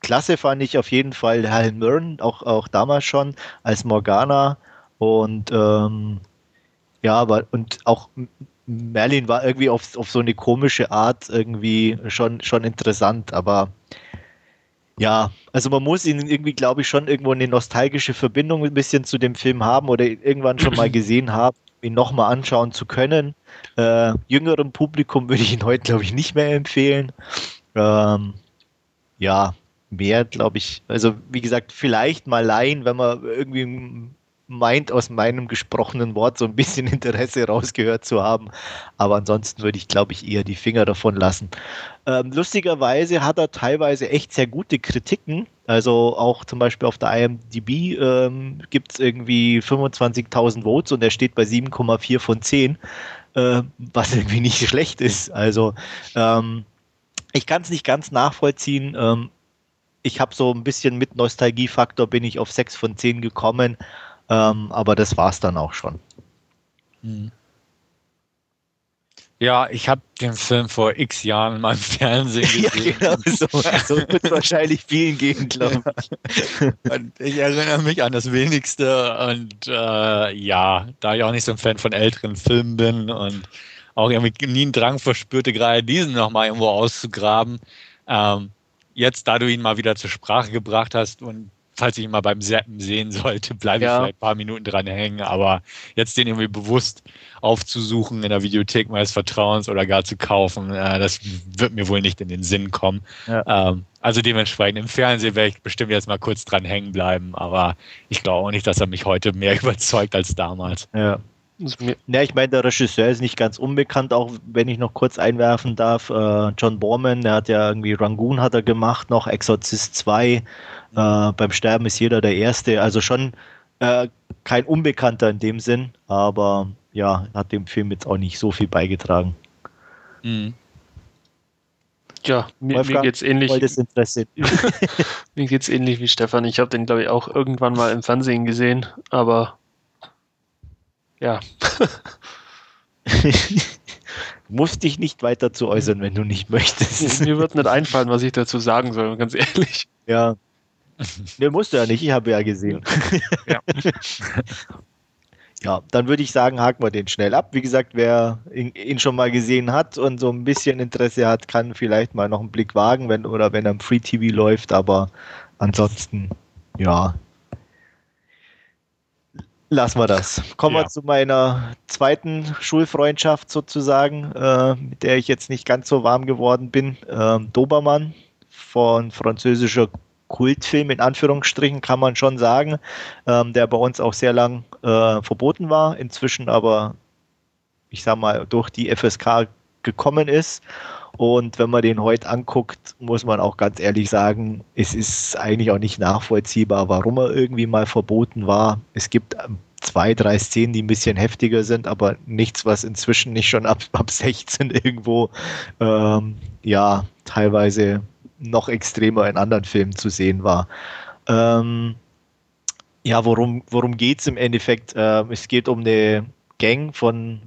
klasse fand ich auf jeden Fall Helen Mirren, auch, auch damals schon als Morgana und ähm, ja, aber und auch Merlin war irgendwie auf, auf so eine komische Art irgendwie schon, schon interessant, aber ja, also man muss ihn irgendwie, glaube ich, schon irgendwo eine nostalgische Verbindung ein bisschen zu dem Film haben oder irgendwann schon mal gesehen haben, ihn nochmal anschauen zu können. Äh, jüngerem Publikum würde ich ihn heute, glaube ich, nicht mehr empfehlen. Ähm, ja, mehr, glaube ich, also wie gesagt, vielleicht mal leihen, wenn man irgendwie meint, aus meinem gesprochenen Wort so ein bisschen Interesse rausgehört zu haben. Aber ansonsten würde ich, glaube ich, eher die Finger davon lassen. Ähm, lustigerweise hat er teilweise echt sehr gute Kritiken. Also auch zum Beispiel auf der IMDb ähm, gibt es irgendwie 25.000 Votes und er steht bei 7,4 von 10, äh, was irgendwie nicht schlecht ist. Also ähm, ich kann es nicht ganz nachvollziehen. Ähm, ich habe so ein bisschen mit Nostalgiefaktor bin ich auf 6 von 10 gekommen. Ähm, aber das war es dann auch schon. Hm. Ja, ich habe den Film vor x Jahren in meinem Fernsehen gesehen. ja, genau, so, so wird es wahrscheinlich vielen gehen, glaube ich. Und ich erinnere mich an das Wenigste und äh, ja, da ich auch nicht so ein Fan von älteren Filmen bin und auch irgendwie nie einen Drang verspürte, gerade diesen nochmal irgendwo auszugraben, ähm, jetzt, da du ihn mal wieder zur Sprache gebracht hast und falls ich ihn mal beim Seppen sehen sollte, bleibe ja. ich vielleicht ein paar Minuten dran hängen. Aber jetzt den irgendwie bewusst aufzusuchen in der Videothek meines Vertrauens oder gar zu kaufen, äh, das wird mir wohl nicht in den Sinn kommen. Ja. Ähm, also dementsprechend im Fernsehen werde ich bestimmt jetzt mal kurz dran hängen bleiben, aber ich glaube auch nicht, dass er mich heute mehr überzeugt als damals. Ja. Ja, ich meine, der Regisseur ist nicht ganz unbekannt, auch wenn ich noch kurz einwerfen darf. Äh, John Borman, der hat ja irgendwie Rangoon hat er gemacht, noch Exorcist 2. Äh, beim Sterben ist jeder der Erste. Also schon äh, kein Unbekannter in dem Sinn, aber ja, hat dem Film jetzt auch nicht so viel beigetragen. Mhm. Ja, mir, mir geht's ähnlich. mir geht's ähnlich wie Stefan. Ich habe den, glaube ich, auch irgendwann mal im Fernsehen gesehen, aber ja. musst dich nicht weiter zu äußern, wenn du nicht möchtest. Mir wird nicht einfallen, was ich dazu sagen soll, ganz ehrlich. Ja. Ne, musst du ja nicht, ich habe ja gesehen. Ja. ja, dann würde ich sagen, haken wir den schnell ab. Wie gesagt, wer ihn, schon mal gesehen hat und so ein bisschen Interesse hat, kann vielleicht mal noch einen Blick wagen, wenn oder wenn er im Free TV läuft, aber ansonsten, ja. Lassen wir das. Kommen ja. wir zu meiner zweiten Schulfreundschaft sozusagen, äh, mit der ich jetzt nicht ganz so warm geworden bin. Ähm, Dobermann von französischer Kultfilm in Anführungsstrichen, kann man schon sagen, ähm, der bei uns auch sehr lang äh, verboten war, inzwischen aber, ich sag mal, durch die FSK gekommen ist. Und wenn man den heute anguckt, muss man auch ganz ehrlich sagen, es ist eigentlich auch nicht nachvollziehbar, warum er irgendwie mal verboten war. Es gibt ähm, zwei, drei Szenen, die ein bisschen heftiger sind, aber nichts, was inzwischen nicht schon ab, ab 16 irgendwo ähm, ja teilweise noch extremer in anderen Filmen zu sehen war. Ähm, ja, worum, worum geht es im Endeffekt? Ähm, es geht um eine Gang von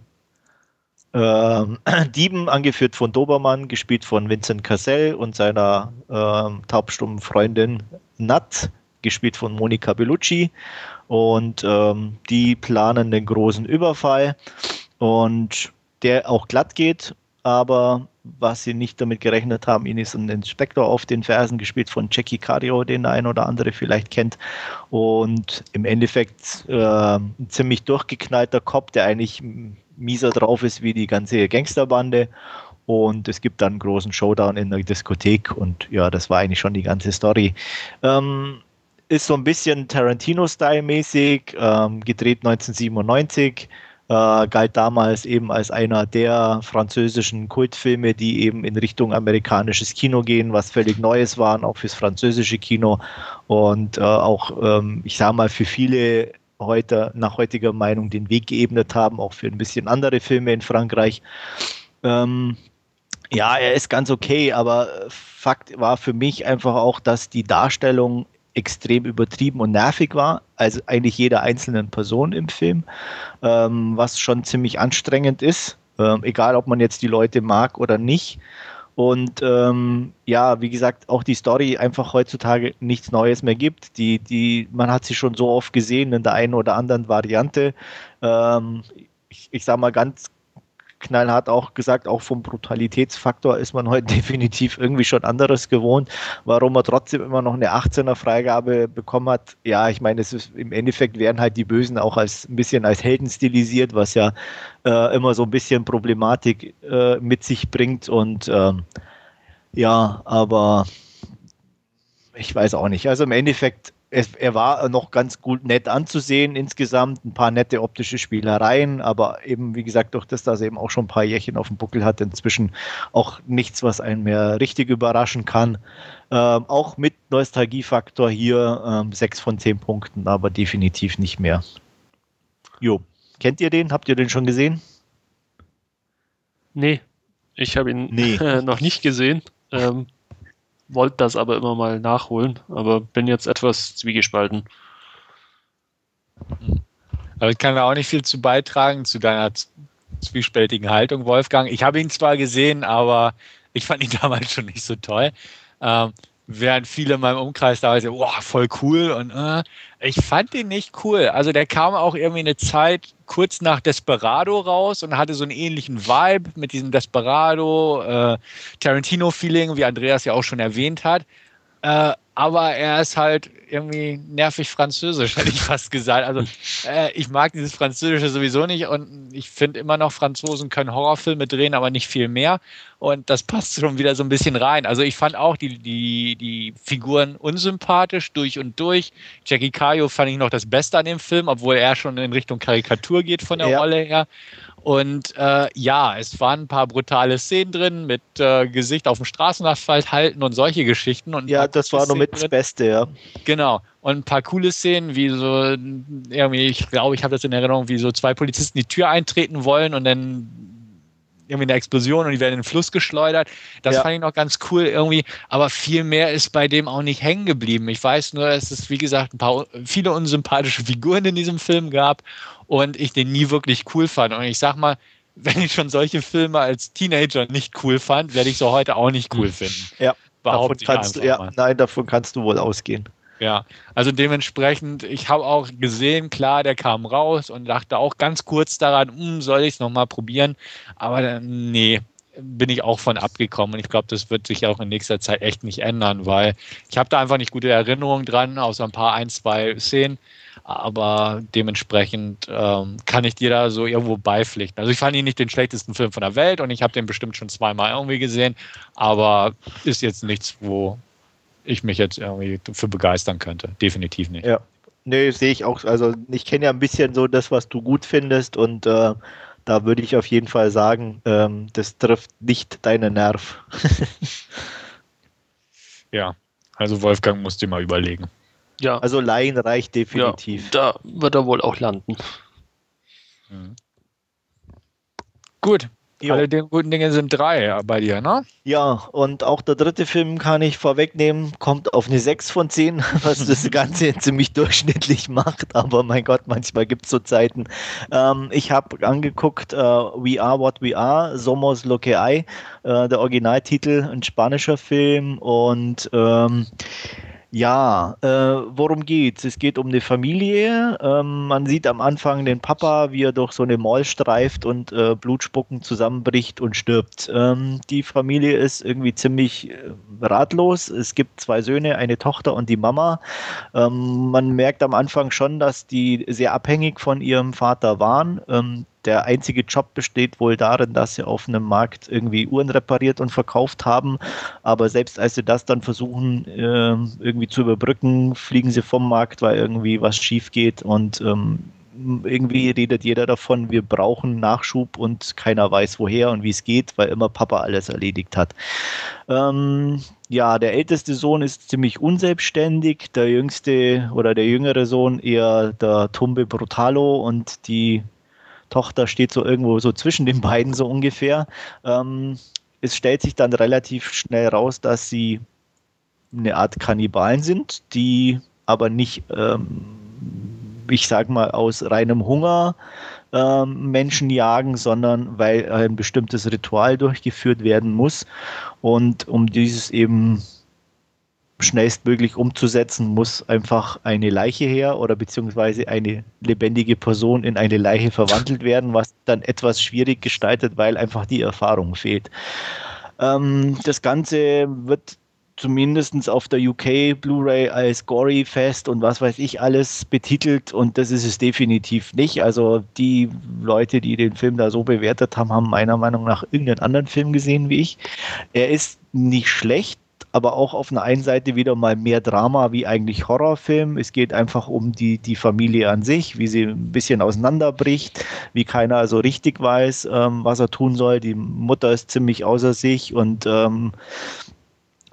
ähm, Dieben, angeführt von Dobermann, gespielt von Vincent Cassell und seiner ähm, taubstummen Freundin Nat, gespielt von Monica Bellucci. Und ähm, die planen den großen Überfall und der auch glatt geht, aber was sie nicht damit gerechnet haben, ihnen ist ein Inspektor auf den Fersen gespielt von Jackie Cario, den der ein oder andere vielleicht kennt. Und im Endeffekt äh, ein ziemlich durchgeknallter Cop, der eigentlich mieser drauf ist wie die ganze Gangsterbande. Und es gibt dann einen großen Showdown in der Diskothek und ja, das war eigentlich schon die ganze Story. Ähm, ist so ein bisschen Tarantino-Style-mäßig, ähm, gedreht 1997 äh, galt damals eben als einer der französischen Kultfilme, die eben in Richtung amerikanisches Kino gehen, was völlig Neues waren, auch fürs französische Kino und äh, auch, ähm, ich sage mal, für viele heute nach heutiger Meinung den Weg geebnet haben, auch für ein bisschen andere Filme in Frankreich. Ähm, ja, er ist ganz okay, aber Fakt war für mich einfach auch, dass die Darstellung extrem übertrieben und nervig war, also eigentlich jeder einzelnen Person im Film, ähm, was schon ziemlich anstrengend ist, ähm, egal ob man jetzt die Leute mag oder nicht. Und ähm, ja, wie gesagt, auch die Story einfach heutzutage nichts Neues mehr gibt. Die, die, man hat sie schon so oft gesehen in der einen oder anderen Variante. Ähm, ich, ich sage mal ganz knallhart auch gesagt, auch vom Brutalitätsfaktor ist man heute definitiv irgendwie schon anderes gewohnt. Warum er trotzdem immer noch eine 18er Freigabe bekommen hat, ja, ich meine, es ist im Endeffekt werden halt die Bösen auch als ein bisschen als Helden stilisiert, was ja äh, immer so ein bisschen Problematik äh, mit sich bringt und ähm, ja, aber ich weiß auch nicht. Also im Endeffekt es, er war noch ganz gut nett anzusehen insgesamt, ein paar nette optische Spielereien, aber eben, wie gesagt, durch das, dass er eben auch schon ein paar Jährchen auf dem Buckel hat, inzwischen auch nichts, was einen mehr richtig überraschen kann. Ähm, auch mit Nostalgiefaktor hier ähm, 6 von 10 Punkten, aber definitiv nicht mehr. Jo, kennt ihr den? Habt ihr den schon gesehen? Nee, ich habe ihn nee. noch nicht gesehen. Ähm, wollte das aber immer mal nachholen, aber bin jetzt etwas zwiegespalten. Aber ich kann da auch nicht viel zu beitragen zu deiner zwiespältigen Haltung, Wolfgang. Ich habe ihn zwar gesehen, aber ich fand ihn damals schon nicht so toll. Ähm, während viele in meinem Umkreis da sagen, wow, voll cool und äh, ich fand ihn nicht cool. Also der kam auch irgendwie eine Zeit kurz nach Desperado raus und hatte so einen ähnlichen Vibe mit diesem Desperado, äh, Tarantino-Feeling, wie Andreas ja auch schon erwähnt hat. Äh, aber er ist halt irgendwie nervig französisch, hätte ich fast gesagt. Also äh, ich mag dieses Französische sowieso nicht und ich finde immer noch, Franzosen können Horrorfilme drehen, aber nicht viel mehr. Und das passt schon wieder so ein bisschen rein. Also ich fand auch die, die, die Figuren unsympathisch durch und durch. Jackie Caio fand ich noch das Beste an dem Film, obwohl er schon in Richtung Karikatur geht von der ja. Rolle her. Und äh, ja, es waren ein paar brutale Szenen drin mit äh, Gesicht auf dem Straßenasphalt halten und solche Geschichten. Und ja, das war nur mit das Beste, ja. Genau. Und ein paar coole Szenen, wie so, irgendwie, ich glaube, ich habe das in Erinnerung, wie so zwei Polizisten die Tür eintreten wollen und dann irgendwie eine Explosion und die werden in den Fluss geschleudert. Das ja. fand ich noch ganz cool irgendwie, aber viel mehr ist bei dem auch nicht hängen geblieben. Ich weiß nur, dass es, wie gesagt, ein paar viele unsympathische Figuren in diesem Film gab und ich den nie wirklich cool fand. Und ich sag mal, wenn ich schon solche Filme als Teenager nicht cool fand, werde ich so heute auch nicht cool finden. Ja, davon kannst du, ja nein, davon kannst du wohl ausgehen. Ja, also dementsprechend, ich habe auch gesehen, klar, der kam raus und dachte auch ganz kurz daran, hm, soll ich es nochmal probieren? Aber nee, bin ich auch von abgekommen. Und ich glaube, das wird sich auch in nächster Zeit echt nicht ändern, weil ich habe da einfach nicht gute Erinnerungen dran, außer ein paar, ein, zwei Szenen. Aber dementsprechend ähm, kann ich dir da so irgendwo beipflichten. Also ich fand ihn nicht den schlechtesten Film von der Welt und ich habe den bestimmt schon zweimal irgendwie gesehen, aber ist jetzt nichts, wo ich mich jetzt irgendwie für begeistern könnte. Definitiv nicht. Ja. Nee, sehe ich auch. Also ich kenne ja ein bisschen so das, was du gut findest und äh, da würde ich auf jeden Fall sagen, ähm, das trifft nicht deinen Nerv. ja, also Wolfgang musst du mal überlegen. Ja. Also Laien reicht definitiv. Ja, da wird er wohl auch landen. Mhm. Gut, Jo. Alle den guten Dinge sind drei bei dir, ne? Ja, und auch der dritte Film kann ich vorwegnehmen, kommt auf eine 6 von 10, was das Ganze ziemlich durchschnittlich macht, aber mein Gott, manchmal gibt es so Zeiten. Ähm, ich habe angeguckt uh, We Are What We Are, Somos Lo que hay, uh, der Originaltitel, ein spanischer Film und ähm, ja, äh, worum geht's? Es geht um eine Familie. Ähm, man sieht am Anfang den Papa, wie er durch so eine Mall streift und äh, Blutspucken zusammenbricht und stirbt. Ähm, die Familie ist irgendwie ziemlich äh, ratlos. Es gibt zwei Söhne, eine Tochter und die Mama. Ähm, man merkt am Anfang schon, dass die sehr abhängig von ihrem Vater waren. Ähm, der einzige Job besteht wohl darin, dass sie auf einem Markt irgendwie Uhren repariert und verkauft haben. Aber selbst als sie das dann versuchen, äh, irgendwie zu überbrücken, fliegen sie vom Markt, weil irgendwie was schief geht und ähm, irgendwie redet jeder davon, wir brauchen Nachschub und keiner weiß woher und wie es geht, weil immer Papa alles erledigt hat. Ähm, ja, der älteste Sohn ist ziemlich unselbstständig, der jüngste oder der jüngere Sohn eher der Tumbe Brutalo und die Tochter steht so irgendwo so zwischen den beiden so ungefähr. Ähm, es stellt sich dann relativ schnell raus, dass sie eine Art Kannibalen sind, die aber nicht, ähm, ich sag mal, aus reinem Hunger ähm, Menschen jagen, sondern weil ein bestimmtes Ritual durchgeführt werden muss. Und um dieses eben schnellstmöglich umzusetzen, muss einfach eine Leiche her oder beziehungsweise eine lebendige Person in eine Leiche verwandelt werden, was dann etwas schwierig gestaltet, weil einfach die Erfahrung fehlt. Ähm, das Ganze wird zumindest auf der UK Blu-ray als Gory Fest und was weiß ich alles betitelt und das ist es definitiv nicht. Also die Leute, die den Film da so bewertet haben, haben meiner Meinung nach irgendeinen anderen Film gesehen wie ich. Er ist nicht schlecht, aber auch auf einer einen Seite wieder mal mehr Drama wie eigentlich Horrorfilm. Es geht einfach um die, die Familie an sich, wie sie ein bisschen auseinanderbricht, wie keiner so richtig weiß, ähm, was er tun soll. Die Mutter ist ziemlich außer sich und ähm,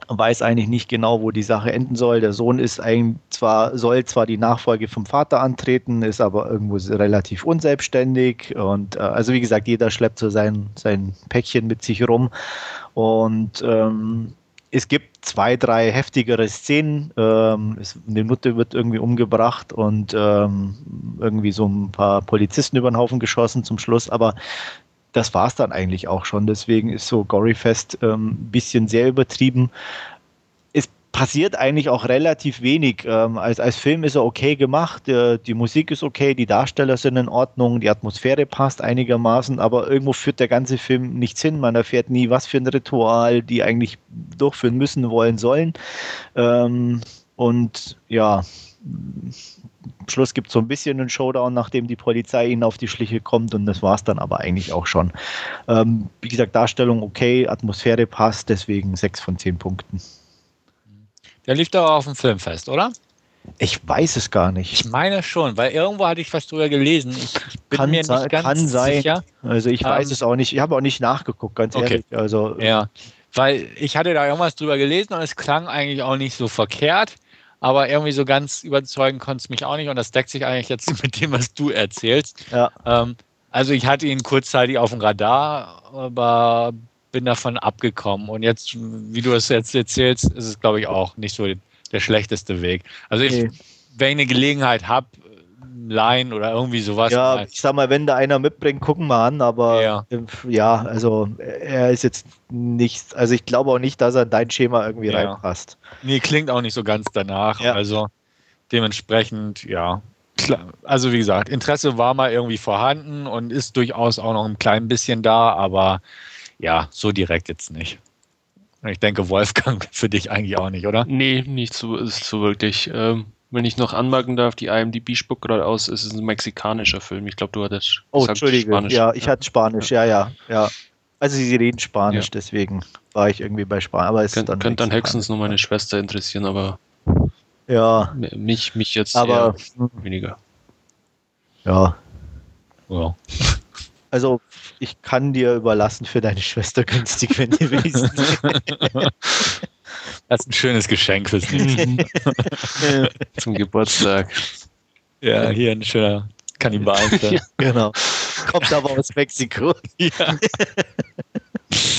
weiß eigentlich nicht genau, wo die Sache enden soll. Der Sohn ist eigentlich zwar, soll zwar die Nachfolge vom Vater antreten, ist aber irgendwo relativ unselbstständig. Und äh, also wie gesagt, jeder schleppt so sein, sein Päckchen mit sich rum. Und ähm, es gibt zwei, drei heftigere Szenen. Ähm, es, eine Nutte wird irgendwie umgebracht und ähm, irgendwie so ein paar Polizisten über den Haufen geschossen zum Schluss. Aber das war es dann eigentlich auch schon. Deswegen ist so Goryfest ein ähm, bisschen sehr übertrieben passiert eigentlich auch relativ wenig. Ähm, als, als Film ist er okay gemacht, die, die Musik ist okay, die Darsteller sind in Ordnung, die Atmosphäre passt einigermaßen, aber irgendwo führt der ganze Film nichts hin. Man erfährt nie, was für ein Ritual die eigentlich durchführen müssen, wollen, sollen. Ähm, und ja, am Schluss gibt es so ein bisschen einen Showdown, nachdem die Polizei ihnen auf die Schliche kommt und das war es dann aber eigentlich auch schon. Ähm, wie gesagt, Darstellung okay, Atmosphäre passt, deswegen 6 von 10 Punkten. Der lief doch auf dem Filmfest, oder? Ich weiß es gar nicht. Ich meine schon, weil irgendwo hatte ich was drüber gelesen. Ich, ich bin kann mir nicht sein, ganz kann sein. sicher. Also ich weiß um, es auch nicht. Ich habe auch nicht nachgeguckt, ganz okay. ehrlich. Also ja, weil ich hatte da irgendwas drüber gelesen und es klang eigentlich auch nicht so verkehrt, aber irgendwie so ganz überzeugen konnte es mich auch nicht und das deckt sich eigentlich jetzt mit dem, was du erzählst. Ja. Ähm, also ich hatte ihn kurzzeitig auf dem Radar, aber bin davon abgekommen. Und jetzt, wie du es jetzt erzählst, ist es, glaube ich, auch nicht so der schlechteste Weg. Also, ich, nee. wenn ich eine Gelegenheit habe, leihen oder irgendwie sowas. Ja, ich sag mal, wenn da einer mitbringt, gucken wir an, aber ja. ja, also er ist jetzt nicht, also ich glaube auch nicht, dass er in dein Schema irgendwie ja. reinpasst. Nee, klingt auch nicht so ganz danach. Ja. Also dementsprechend, ja. Also wie gesagt, Interesse war mal irgendwie vorhanden und ist durchaus auch noch ein klein bisschen da, aber ja, so direkt jetzt nicht. Ich denke, Wolfgang für dich eigentlich auch nicht, oder? Nee, nicht so, ist so wirklich. Ähm, wenn ich noch anmerken darf, die IMDb spuckt gerade aus, es ist ein mexikanischer Film. Ich glaube, du hattest. Oh, Entschuldige. Spanisch. Ja, ich ja. hatte Spanisch, ja, ja, ja. Also sie reden Spanisch, ja. deswegen war ich irgendwie bei Spanisch. Aber es Könnt, dann könnte dann höchstens nur meine Schwester interessieren, aber ja. Mich, mich jetzt aber weniger. Ja. Ja. Also ich kann dir überlassen für deine Schwester günstig, wenn du willst. Das ist ein schönes Geschenk fürs nächste Zum Geburtstag. Ja, hier ein schöner Kannibalen. ja, genau. Kommt aber aus Mexiko. Ja.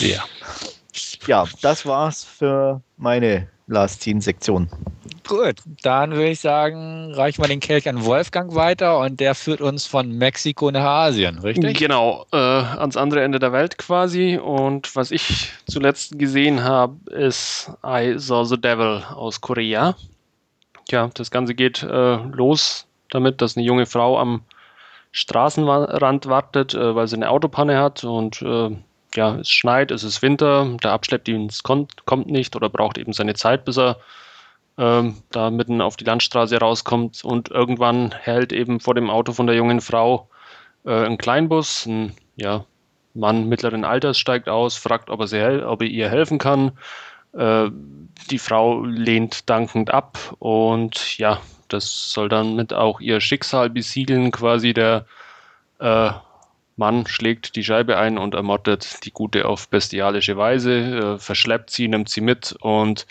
Ja. Ja, das war's für meine Last Scene Sektion. Gut, dann würde ich sagen, reichen wir den Kelch an Wolfgang weiter und der führt uns von Mexiko nach Asien, richtig? Genau, äh, ans andere Ende der Welt quasi. Und was ich zuletzt gesehen habe, ist I Saw the Devil aus Korea. Ja, das Ganze geht äh, los damit, dass eine junge Frau am Straßenrand wartet, äh, weil sie eine Autopanne hat und äh, ja, es schneit, es ist Winter, der Abschleppdienst kommt, kommt nicht oder braucht eben seine Zeit, bis er ähm, da mitten auf die Landstraße rauskommt und irgendwann hält eben vor dem Auto von der jungen Frau äh, ein Kleinbus, ein ja, Mann mittleren Alters steigt aus, fragt, ob er, sie ob er ihr helfen kann. Äh, die Frau lehnt dankend ab und ja, das soll dann mit auch ihr Schicksal besiegeln. Quasi der äh, Mann schlägt die Scheibe ein und ermordet die Gute auf bestialische Weise, äh, verschleppt sie, nimmt sie mit und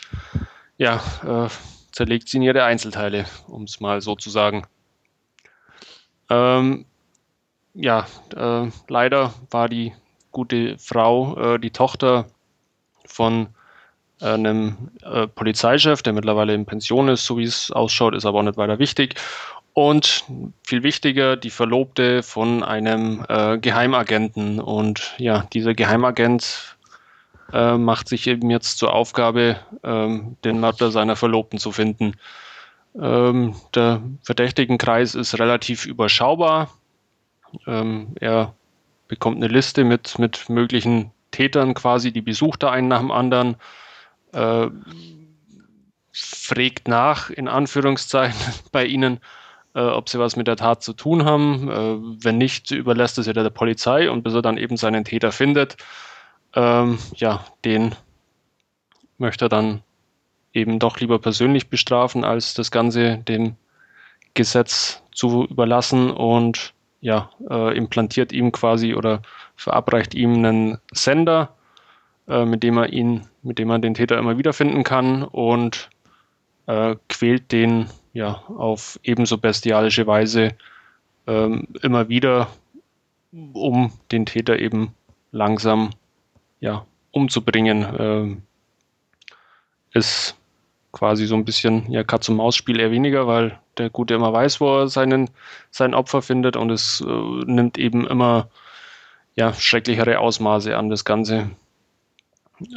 ja, äh, zerlegt sie in ihre Einzelteile, um es mal so zu sagen. Ähm, ja, äh, leider war die gute Frau äh, die Tochter von einem äh, Polizeichef, der mittlerweile in Pension ist, so wie es ausschaut, ist aber auch nicht weiter wichtig. Und viel wichtiger, die Verlobte von einem äh, Geheimagenten. Und ja, dieser Geheimagent äh, macht sich eben jetzt zur Aufgabe, ähm, den Mörder seiner Verlobten zu finden. Ähm, der Verdächtigenkreis ist relativ überschaubar. Ähm, er bekommt eine Liste mit, mit möglichen Tätern quasi, die besucht er einen nach dem anderen äh, fragt nach, in Anführungszeichen, bei ihnen, äh, ob sie was mit der Tat zu tun haben. Äh, wenn nicht, überlässt es er der Polizei und bis er dann eben seinen Täter findet, ähm, ja, den möchte er dann eben doch lieber persönlich bestrafen, als das Ganze dem Gesetz zu überlassen und ja, äh, implantiert ihm quasi oder verabreicht ihm einen Sender, äh, mit dem er ihn, mit dem man den Täter immer wieder finden kann und äh, quält den ja auf ebenso bestialische Weise ähm, immer wieder, um den Täter eben langsam ja umzubringen. Ähm, ist quasi so ein bisschen ja Katz-und-Maus-Spiel eher weniger, weil der Gute immer weiß, wo er seinen, sein Opfer findet und es äh, nimmt eben immer ja, schrecklichere Ausmaße an, das Ganze.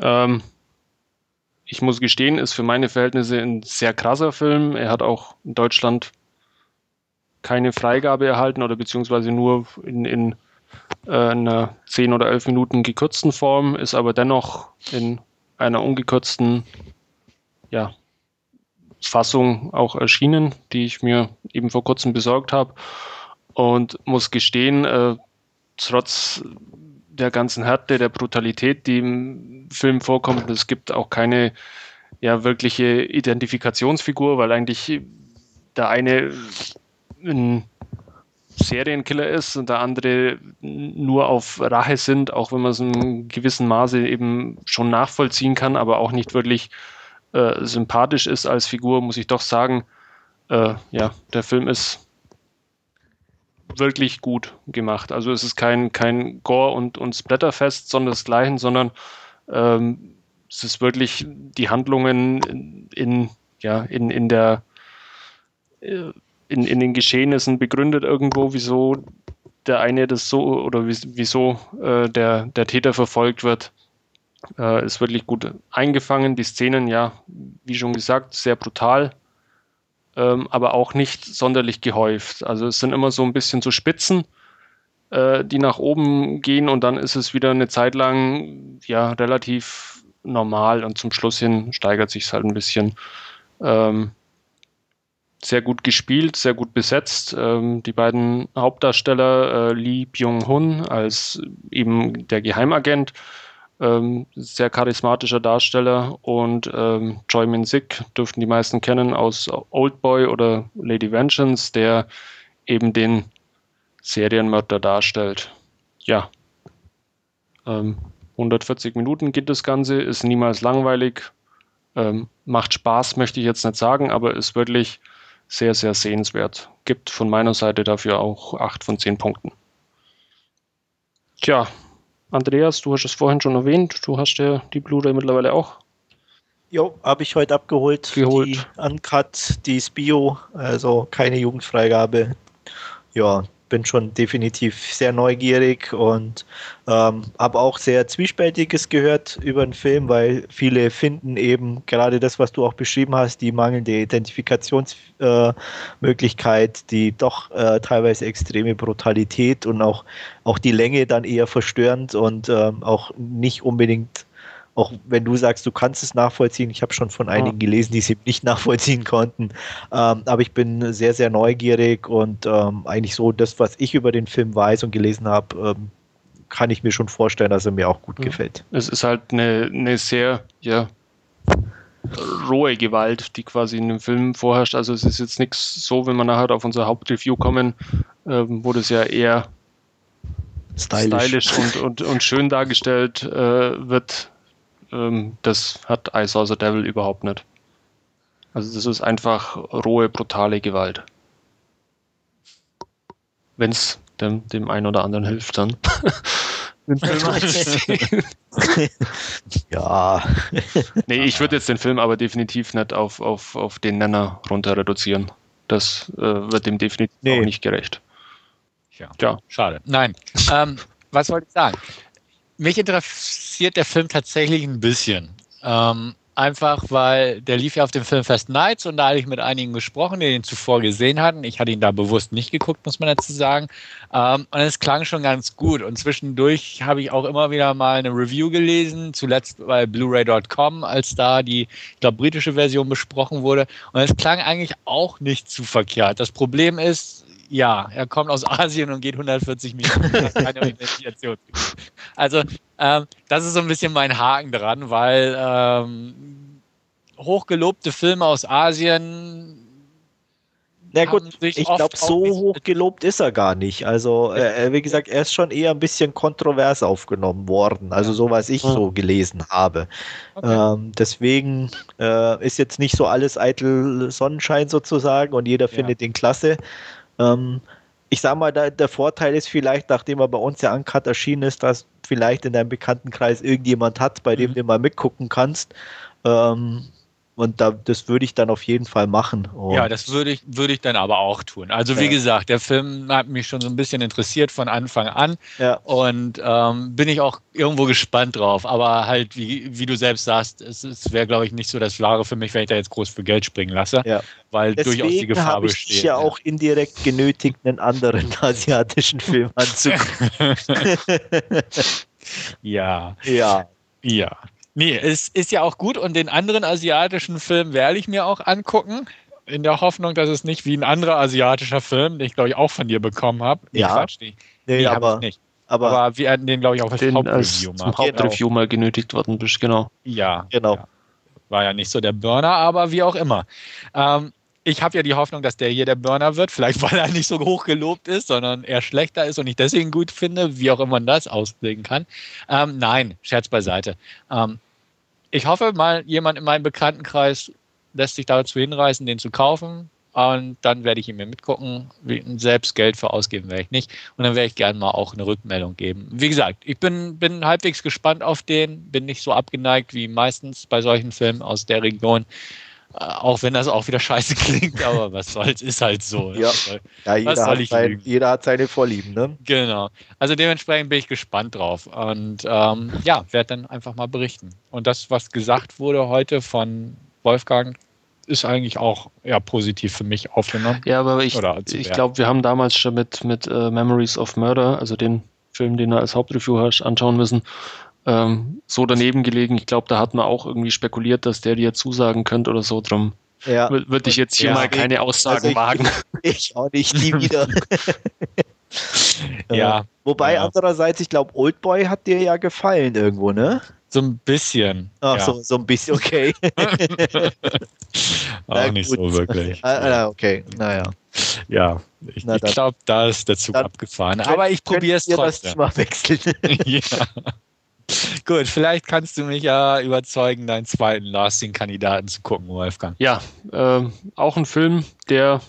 Ähm, ich muss gestehen, ist für meine Verhältnisse ein sehr krasser Film. Er hat auch in Deutschland keine Freigabe erhalten oder beziehungsweise nur in, in äh, einer 10 oder 11 Minuten gekürzten Form, ist aber dennoch in einer ungekürzten ja, Fassung auch erschienen, die ich mir eben vor kurzem besorgt habe. Und muss gestehen, äh, trotz der ganzen Härte, der Brutalität, die im Film vorkommt. Es gibt auch keine ja, wirkliche Identifikationsfigur, weil eigentlich der eine ein Serienkiller ist und der andere nur auf Rache sind, auch wenn man es in gewissem Maße eben schon nachvollziehen kann, aber auch nicht wirklich äh, sympathisch ist als Figur, muss ich doch sagen, äh, ja, der Film ist wirklich gut gemacht. Also es ist kein, kein Gore- und, und Splatterfest, sondern das Gleiche, sondern ähm, es ist wirklich die Handlungen in, ja, in, in der äh, in, in den Geschehnissen begründet irgendwo, wieso der eine das so oder wieso äh, der, der Täter verfolgt wird. Äh, ist wirklich gut eingefangen. Die Szenen, ja, wie schon gesagt, sehr brutal ähm, aber auch nicht sonderlich gehäuft. Also es sind immer so ein bisschen so Spitzen, äh, die nach oben gehen und dann ist es wieder eine Zeit lang ja relativ normal und zum Schluss hin steigert sich es halt ein bisschen. Ähm, sehr gut gespielt, sehr gut besetzt. Ähm, die beiden Hauptdarsteller, äh, Lee Byung-hun als eben der Geheimagent, ähm, sehr charismatischer Darsteller und ähm, Choi Min-sik dürften die meisten kennen aus Old Boy oder Lady Vengeance, der eben den Serienmörder darstellt. Ja, ähm, 140 Minuten geht das Ganze, ist niemals langweilig, ähm, macht Spaß, möchte ich jetzt nicht sagen, aber ist wirklich sehr, sehr sehenswert. Gibt von meiner Seite dafür auch 8 von 10 Punkten. Tja, Andreas, du hast es vorhin schon erwähnt, du hast ja die Blu-ray mittlerweile auch. Jo, habe ich heute abgeholt. Geholt. Die Uncut, die ist Bio, also keine Jugendfreigabe. Ja, bin schon definitiv sehr neugierig und ähm, habe auch sehr Zwiespältiges gehört über den Film, weil viele finden eben gerade das, was du auch beschrieben hast, die mangelnde Identifikationsmöglichkeit, äh, die doch äh, teilweise extreme Brutalität und auch, auch die Länge dann eher verstörend und ähm, auch nicht unbedingt auch wenn du sagst, du kannst es nachvollziehen, ich habe schon von einigen gelesen, die es eben nicht nachvollziehen konnten. Ähm, aber ich bin sehr, sehr neugierig und ähm, eigentlich so das, was ich über den Film weiß und gelesen habe, ähm, kann ich mir schon vorstellen, dass er mir auch gut gefällt. Es ist halt eine, eine sehr, ja, rohe Gewalt, die quasi in dem Film vorherrscht. Also es ist jetzt nichts so, wenn wir nachher auf unser Hauptreview kommen, ähm, wo das ja eher stylisch, stylisch und, und, und schön dargestellt äh, wird, ähm, das hat I Saw the Devil überhaupt nicht. Also das ist einfach rohe, brutale Gewalt. Wenn es dem, dem einen oder anderen hilft, dann. ja. nee, ich würde jetzt den Film aber definitiv nicht auf, auf, auf den Nenner runter reduzieren. Das äh, wird dem definitiv nee. auch nicht gerecht. Ja, ja. schade. Nein. ähm, was wollte ich sagen? Mich interessiert der Film tatsächlich ein bisschen. Ähm, einfach weil der lief ja auf dem Filmfest Nights und da hatte ich mit einigen gesprochen, die ihn zuvor gesehen hatten. Ich hatte ihn da bewusst nicht geguckt, muss man dazu sagen. Ähm, und es klang schon ganz gut. Und zwischendurch habe ich auch immer wieder mal eine Review gelesen, zuletzt bei Blu-ray.com, als da die, ich glaube, britische Version besprochen wurde. Und es klang eigentlich auch nicht zu verkehrt. Das Problem ist, ja, er kommt aus Asien und geht 140 Minuten. Das ist keine Identifikation. Also, ähm, das ist so ein bisschen mein Haken dran, weil ähm, hochgelobte Filme aus Asien. Na gut, ich glaube, so hochgelobt ist er gar nicht. Also, äh, wie gesagt, er ist schon eher ein bisschen kontrovers aufgenommen worden. Also, so was ich so gelesen habe. Okay. Ähm, deswegen äh, ist jetzt nicht so alles eitel Sonnenschein sozusagen und jeder ja. findet ihn klasse. Ähm, ich sag mal, da, der Vorteil ist vielleicht, nachdem er bei uns ja Uncut erschienen ist, dass vielleicht in deinem Bekanntenkreis irgendjemand hat, bei dem mhm. du mal mitgucken kannst. Ähm, und da, das würde ich dann auf jeden Fall machen. Und ja, das würde ich, würde ich dann aber auch tun. Also wie ja. gesagt, der Film hat mich schon so ein bisschen interessiert von Anfang an. Ja. Und ähm, bin ich auch irgendwo gespannt drauf. Aber halt, wie, wie du selbst sagst, es, es wäre, glaube ich, nicht so das Wahre für mich, wenn ich da jetzt groß für Geld springen lasse. Ja. Weil Deswegen durchaus die Gefahr ich besteht. Ich ja auch indirekt genötigt, einen anderen asiatischen Film anzugucken. ja. Ja. Ja. Nee, es ist ja auch gut und den anderen asiatischen Film werde ich mir auch angucken. In der Hoffnung, dass es nicht wie ein anderer asiatischer Film, den ich glaube ich auch von dir bekommen habe. Ja. Quatsch, nee, nee, nee aber, nicht. Aber, aber wir hatten den, glaube ich, auch als Hauptreview mal. Zum Hauptreview genau. mal genötigt worden bist, genau. Ja, genau. Ja. War ja nicht so der Burner, aber wie auch immer. Ähm, ich habe ja die Hoffnung, dass der hier der Burner wird. Vielleicht, weil er nicht so hoch gelobt ist, sondern eher schlechter ist und ich deswegen gut finde, wie auch immer man das auslegen kann. Ähm, nein, Scherz beiseite. Ähm, ich hoffe mal, jemand in meinem Bekanntenkreis lässt sich dazu hinreißen, den zu kaufen. Und dann werde ich ihn mir mitgucken. Selbst Geld für ausgeben werde ich nicht. Und dann werde ich gerne mal auch eine Rückmeldung geben. Wie gesagt, ich bin, bin halbwegs gespannt auf den. Bin nicht so abgeneigt wie meistens bei solchen Filmen aus der Region. Äh, auch wenn das auch wieder scheiße klingt, aber was soll's, ist halt so. Ja, ja jeder, hat sein, jeder, hat seine Vorlieben, ne? Genau. Also dementsprechend bin ich gespannt drauf und ähm, ja, werde dann einfach mal berichten. Und das, was gesagt wurde heute von Wolfgang, ist eigentlich auch ja, positiv für mich aufgenommen. Ja, aber ich, ich glaube, wir haben damals schon mit, mit uh, Memories of Murder, also den Film, den du als Hauptreview hast, anschauen müssen, ähm, so daneben gelegen. Ich glaube, da hat man auch irgendwie spekuliert, dass der dir zusagen könnte oder so. Drum ja. würde ich jetzt hier ja, mal keine Aussagen also ich, wagen. Ich auch nicht, nie wieder. ja. Äh, wobei ja. andererseits, ich glaube, Oldboy hat dir ja gefallen irgendwo, ne? So ein bisschen. Ach ja. so, so ein bisschen, okay. auch nicht so wirklich. Ah, ah, okay, naja. Ja, ich, ich glaube, da ist der Zug abgefahren. Aber ich probiere es trotzdem. Das Thema wechseln. ja. Gut, vielleicht kannst du mich ja überzeugen, deinen zweiten Lasting-Kandidaten zu gucken, Wolfgang. Ja, äh, auch ein Film, der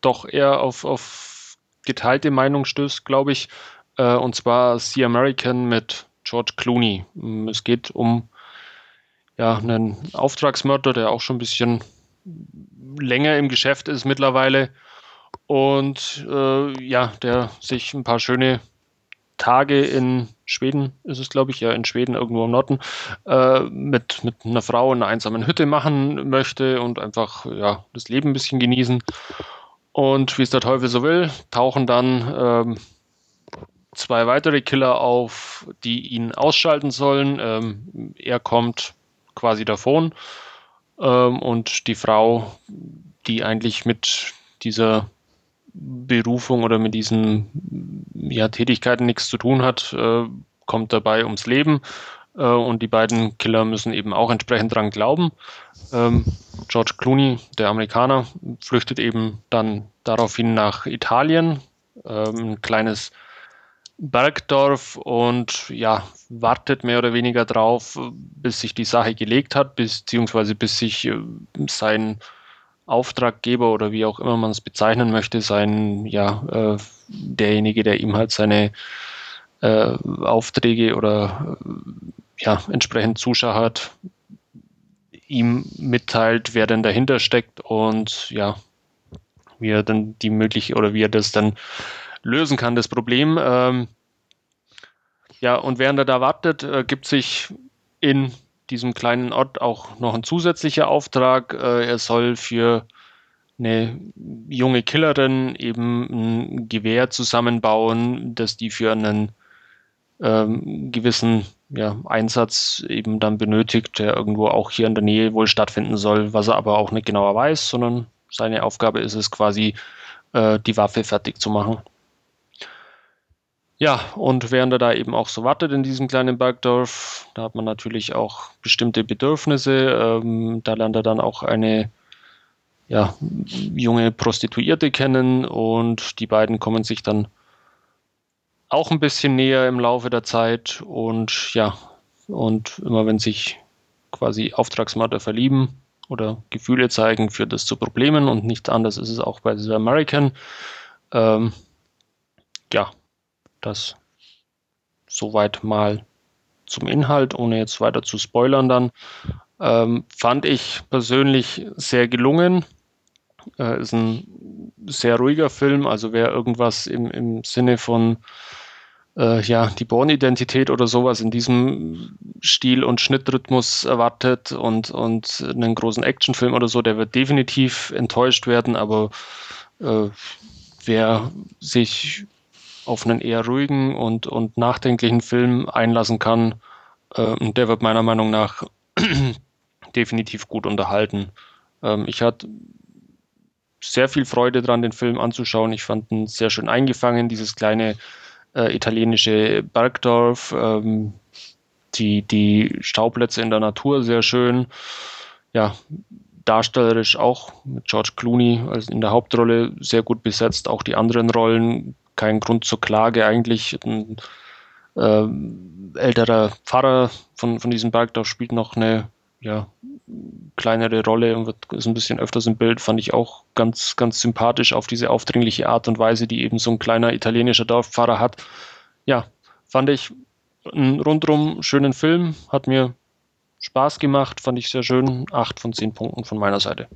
doch eher auf, auf geteilte Meinung stößt, glaube ich. Äh, und zwar The American mit George Clooney. Mm, es geht um ja, einen Auftragsmörder, der auch schon ein bisschen länger im Geschäft ist mittlerweile und äh, ja, der sich ein paar schöne Tage in Schweden, ist es glaube ich, ja in Schweden irgendwo im Norden, äh, mit, mit einer Frau in einer einsamen Hütte machen möchte und einfach ja, das Leben ein bisschen genießen. Und wie es der Teufel so will, tauchen dann ähm, zwei weitere Killer auf, die ihn ausschalten sollen. Ähm, er kommt quasi davon ähm, und die Frau, die eigentlich mit dieser Berufung oder mit diesen ja, Tätigkeiten nichts zu tun hat, äh, kommt dabei ums Leben. Äh, und die beiden Killer müssen eben auch entsprechend dran glauben. Ähm, George Clooney, der Amerikaner, flüchtet eben dann daraufhin nach Italien, ähm, ein kleines Bergdorf und ja, wartet mehr oder weniger drauf, bis sich die Sache gelegt hat, beziehungsweise bis sich äh, sein Auftraggeber oder wie auch immer man es bezeichnen möchte, sein, ja, äh, derjenige, der ihm halt seine äh, Aufträge oder äh, ja, entsprechend zuschauert, ihm mitteilt, wer denn dahinter steckt und ja, wie er dann die mögliche oder wie er das dann lösen kann, das Problem. Ähm, ja, und während er da wartet, äh, gibt sich in diesem kleinen Ort auch noch ein zusätzlicher Auftrag. Äh, er soll für eine junge Killerin eben ein Gewehr zusammenbauen, das die für einen ähm, gewissen ja, Einsatz eben dann benötigt, der irgendwo auch hier in der Nähe wohl stattfinden soll, was er aber auch nicht genauer weiß, sondern seine Aufgabe ist es quasi, äh, die Waffe fertig zu machen. Ja, und während er da eben auch so wartet in diesem kleinen Bergdorf, da hat man natürlich auch bestimmte Bedürfnisse. Ähm, da lernt er dann auch eine ja, junge Prostituierte kennen und die beiden kommen sich dann auch ein bisschen näher im Laufe der Zeit und ja, und immer wenn sich quasi Auftragsmörder verlieben oder Gefühle zeigen, führt das zu Problemen und nicht anders ist es auch bei The American. Ähm, ja, das soweit mal zum Inhalt, ohne jetzt weiter zu spoilern dann. Ähm, fand ich persönlich sehr gelungen. Äh, ist ein sehr ruhiger Film, also wer irgendwas im, im Sinne von äh, ja, die Born-Identität oder sowas in diesem Stil und Schnittrhythmus erwartet und, und einen großen Actionfilm oder so, der wird definitiv enttäuscht werden, aber äh, wer sich auf einen eher ruhigen und, und nachdenklichen Film einlassen kann, äh, der wird meiner Meinung nach definitiv gut unterhalten. Ähm, ich hatte sehr viel Freude daran, den Film anzuschauen. Ich fand ihn sehr schön eingefangen, dieses kleine äh, italienische Bergdorf, ähm, die, die Stauplätze in der Natur sehr schön. Ja, darstellerisch auch mit George Clooney also in der Hauptrolle sehr gut besetzt. Auch die anderen Rollen kein Grund zur Klage eigentlich. Ein äh, älterer Pfarrer von, von diesem Bergdorf spielt noch eine ja, kleinere Rolle und wird, ist ein bisschen öfters im Bild, fand ich auch ganz, ganz sympathisch auf diese aufdringliche Art und Weise, die eben so ein kleiner italienischer Dorfpfarrer hat. Ja, fand ich einen rundrum schönen Film, hat mir Spaß gemacht, fand ich sehr schön. Acht von zehn Punkten von meiner Seite.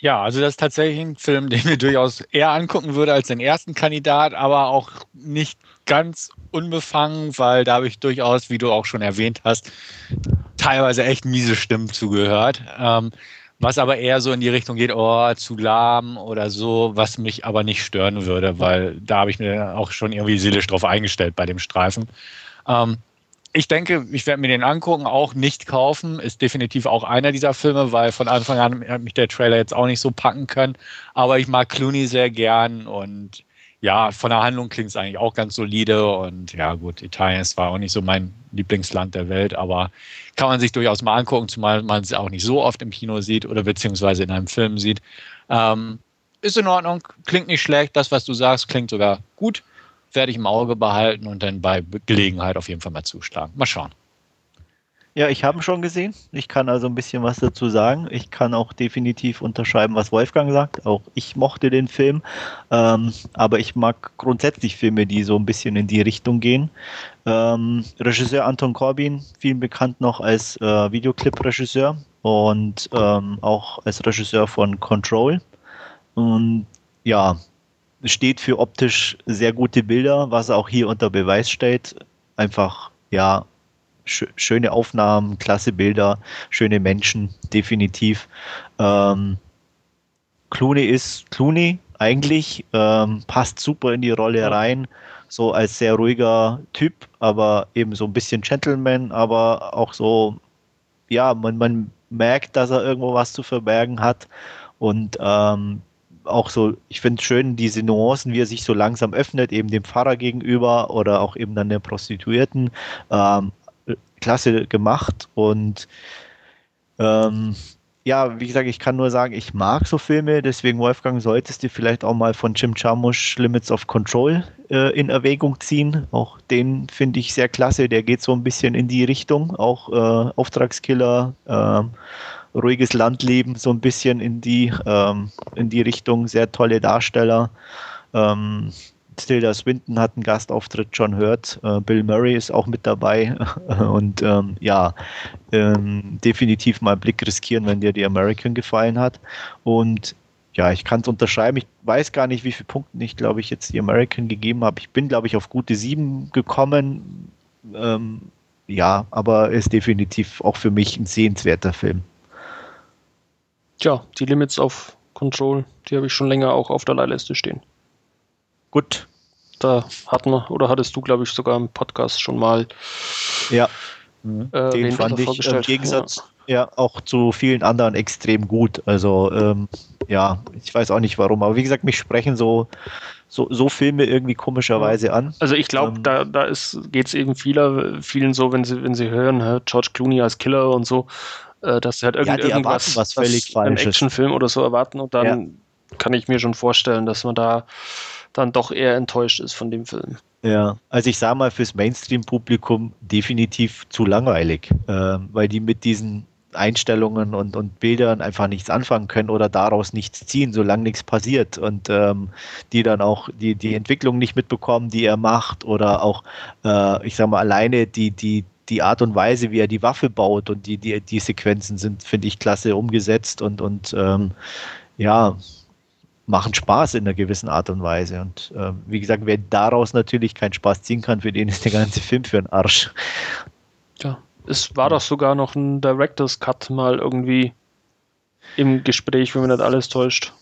Ja, also das ist tatsächlich ein Film, den ich mir durchaus eher angucken würde als den ersten Kandidat, aber auch nicht ganz unbefangen, weil da habe ich durchaus, wie du auch schon erwähnt hast, teilweise echt miese Stimmen zugehört. Ähm, was aber eher so in die Richtung geht, oh, zu lahm oder so, was mich aber nicht stören würde, weil da habe ich mir auch schon irgendwie seelisch drauf eingestellt bei dem Streifen. Ähm, ich denke, ich werde mir den angucken, auch nicht kaufen. Ist definitiv auch einer dieser Filme, weil von Anfang an hat mich der Trailer jetzt auch nicht so packen können. Aber ich mag Clooney sehr gern und ja, von der Handlung klingt es eigentlich auch ganz solide. Und ja, gut, Italien ist zwar auch nicht so mein Lieblingsland der Welt, aber kann man sich durchaus mal angucken, zumal man es auch nicht so oft im Kino sieht oder beziehungsweise in einem Film sieht. Ähm, ist in Ordnung, klingt nicht schlecht. Das, was du sagst, klingt sogar gut werde ich im Auge behalten und dann bei Gelegenheit auf jeden Fall mal zuschlagen. Mal schauen. Ja, ich habe ihn schon gesehen. Ich kann also ein bisschen was dazu sagen. Ich kann auch definitiv unterschreiben, was Wolfgang sagt. Auch ich mochte den Film. Ähm, aber ich mag grundsätzlich Filme, die so ein bisschen in die Richtung gehen. Ähm, Regisseur Anton Corbin, vielen bekannt noch als äh, Videoclip-Regisseur und ähm, auch als Regisseur von Control. Und ja, steht für optisch sehr gute Bilder, was er auch hier unter Beweis stellt. Einfach, ja, sch schöne Aufnahmen, klasse Bilder, schöne Menschen, definitiv. Ähm, Clooney ist Clooney eigentlich, ähm, passt super in die Rolle rein, so als sehr ruhiger Typ, aber eben so ein bisschen Gentleman, aber auch so, ja, man, man merkt, dass er irgendwo was zu verbergen hat und ähm, auch so, ich finde schön diese Nuancen, wie er sich so langsam öffnet, eben dem Pfarrer gegenüber oder auch eben dann der Prostituierten. Ähm, klasse gemacht und ähm, ja, wie gesagt, ich kann nur sagen, ich mag so Filme, deswegen Wolfgang, solltest du vielleicht auch mal von Jim Jarmusch Limits of Control äh, in Erwägung ziehen. Auch den finde ich sehr klasse, der geht so ein bisschen in die Richtung, auch äh, Auftragskiller, äh, ruhiges Landleben, so ein bisschen in die, ähm, in die Richtung, sehr tolle Darsteller. Ähm, Tilda Swinton hat einen Gastauftritt, John Hurt, äh, Bill Murray ist auch mit dabei und ähm, ja, ähm, definitiv mal einen Blick riskieren, wenn dir die American gefallen hat und ja, ich kann es unterschreiben. Ich weiß gar nicht, wie viele Punkte ich, glaube ich, jetzt die American gegeben habe. Ich bin, glaube ich, auf gute sieben gekommen. Ähm, ja, aber ist definitiv auch für mich ein sehenswerter Film. Tja, die Limits of Control, die habe ich schon länger auch auf der Leihliste stehen. Gut, da hatten wir, oder hattest du, glaube ich, sogar im Podcast schon mal. Ja, äh, den fand ich im Gegensatz ja. ja. auch zu vielen anderen extrem gut. Also, ähm, ja, ich weiß auch nicht warum, aber wie gesagt, mich sprechen so, so, so Filme irgendwie komischerweise an. Also ich glaube, ähm, da, da geht es eben vieler, vielen so, wenn sie, wenn sie hören, George Clooney als Killer und so, äh, dass sie halt irgend, ja, irgendwas was völlig was, einen Actionfilm oder so erwarten und dann ja. kann ich mir schon vorstellen, dass man da dann doch eher enttäuscht ist von dem Film. Ja, also ich sage mal fürs Mainstream-Publikum definitiv zu langweilig, äh, weil die mit diesen Einstellungen und, und Bildern einfach nichts anfangen können oder daraus nichts ziehen, solange nichts passiert und ähm, die dann auch die, die Entwicklung nicht mitbekommen, die er macht oder auch, äh, ich sage mal, alleine die, die, die Art und Weise, wie er die Waffe baut und die, die, die Sequenzen sind, finde ich, klasse umgesetzt und, und ähm, ja, machen Spaß in einer gewissen Art und Weise. Und äh, wie gesagt, wer daraus natürlich keinen Spaß ziehen kann, für den ist der ganze Film für einen Arsch. Ja, es war doch sogar noch ein Director's Cut mal irgendwie im Gespräch, wenn man nicht alles täuscht.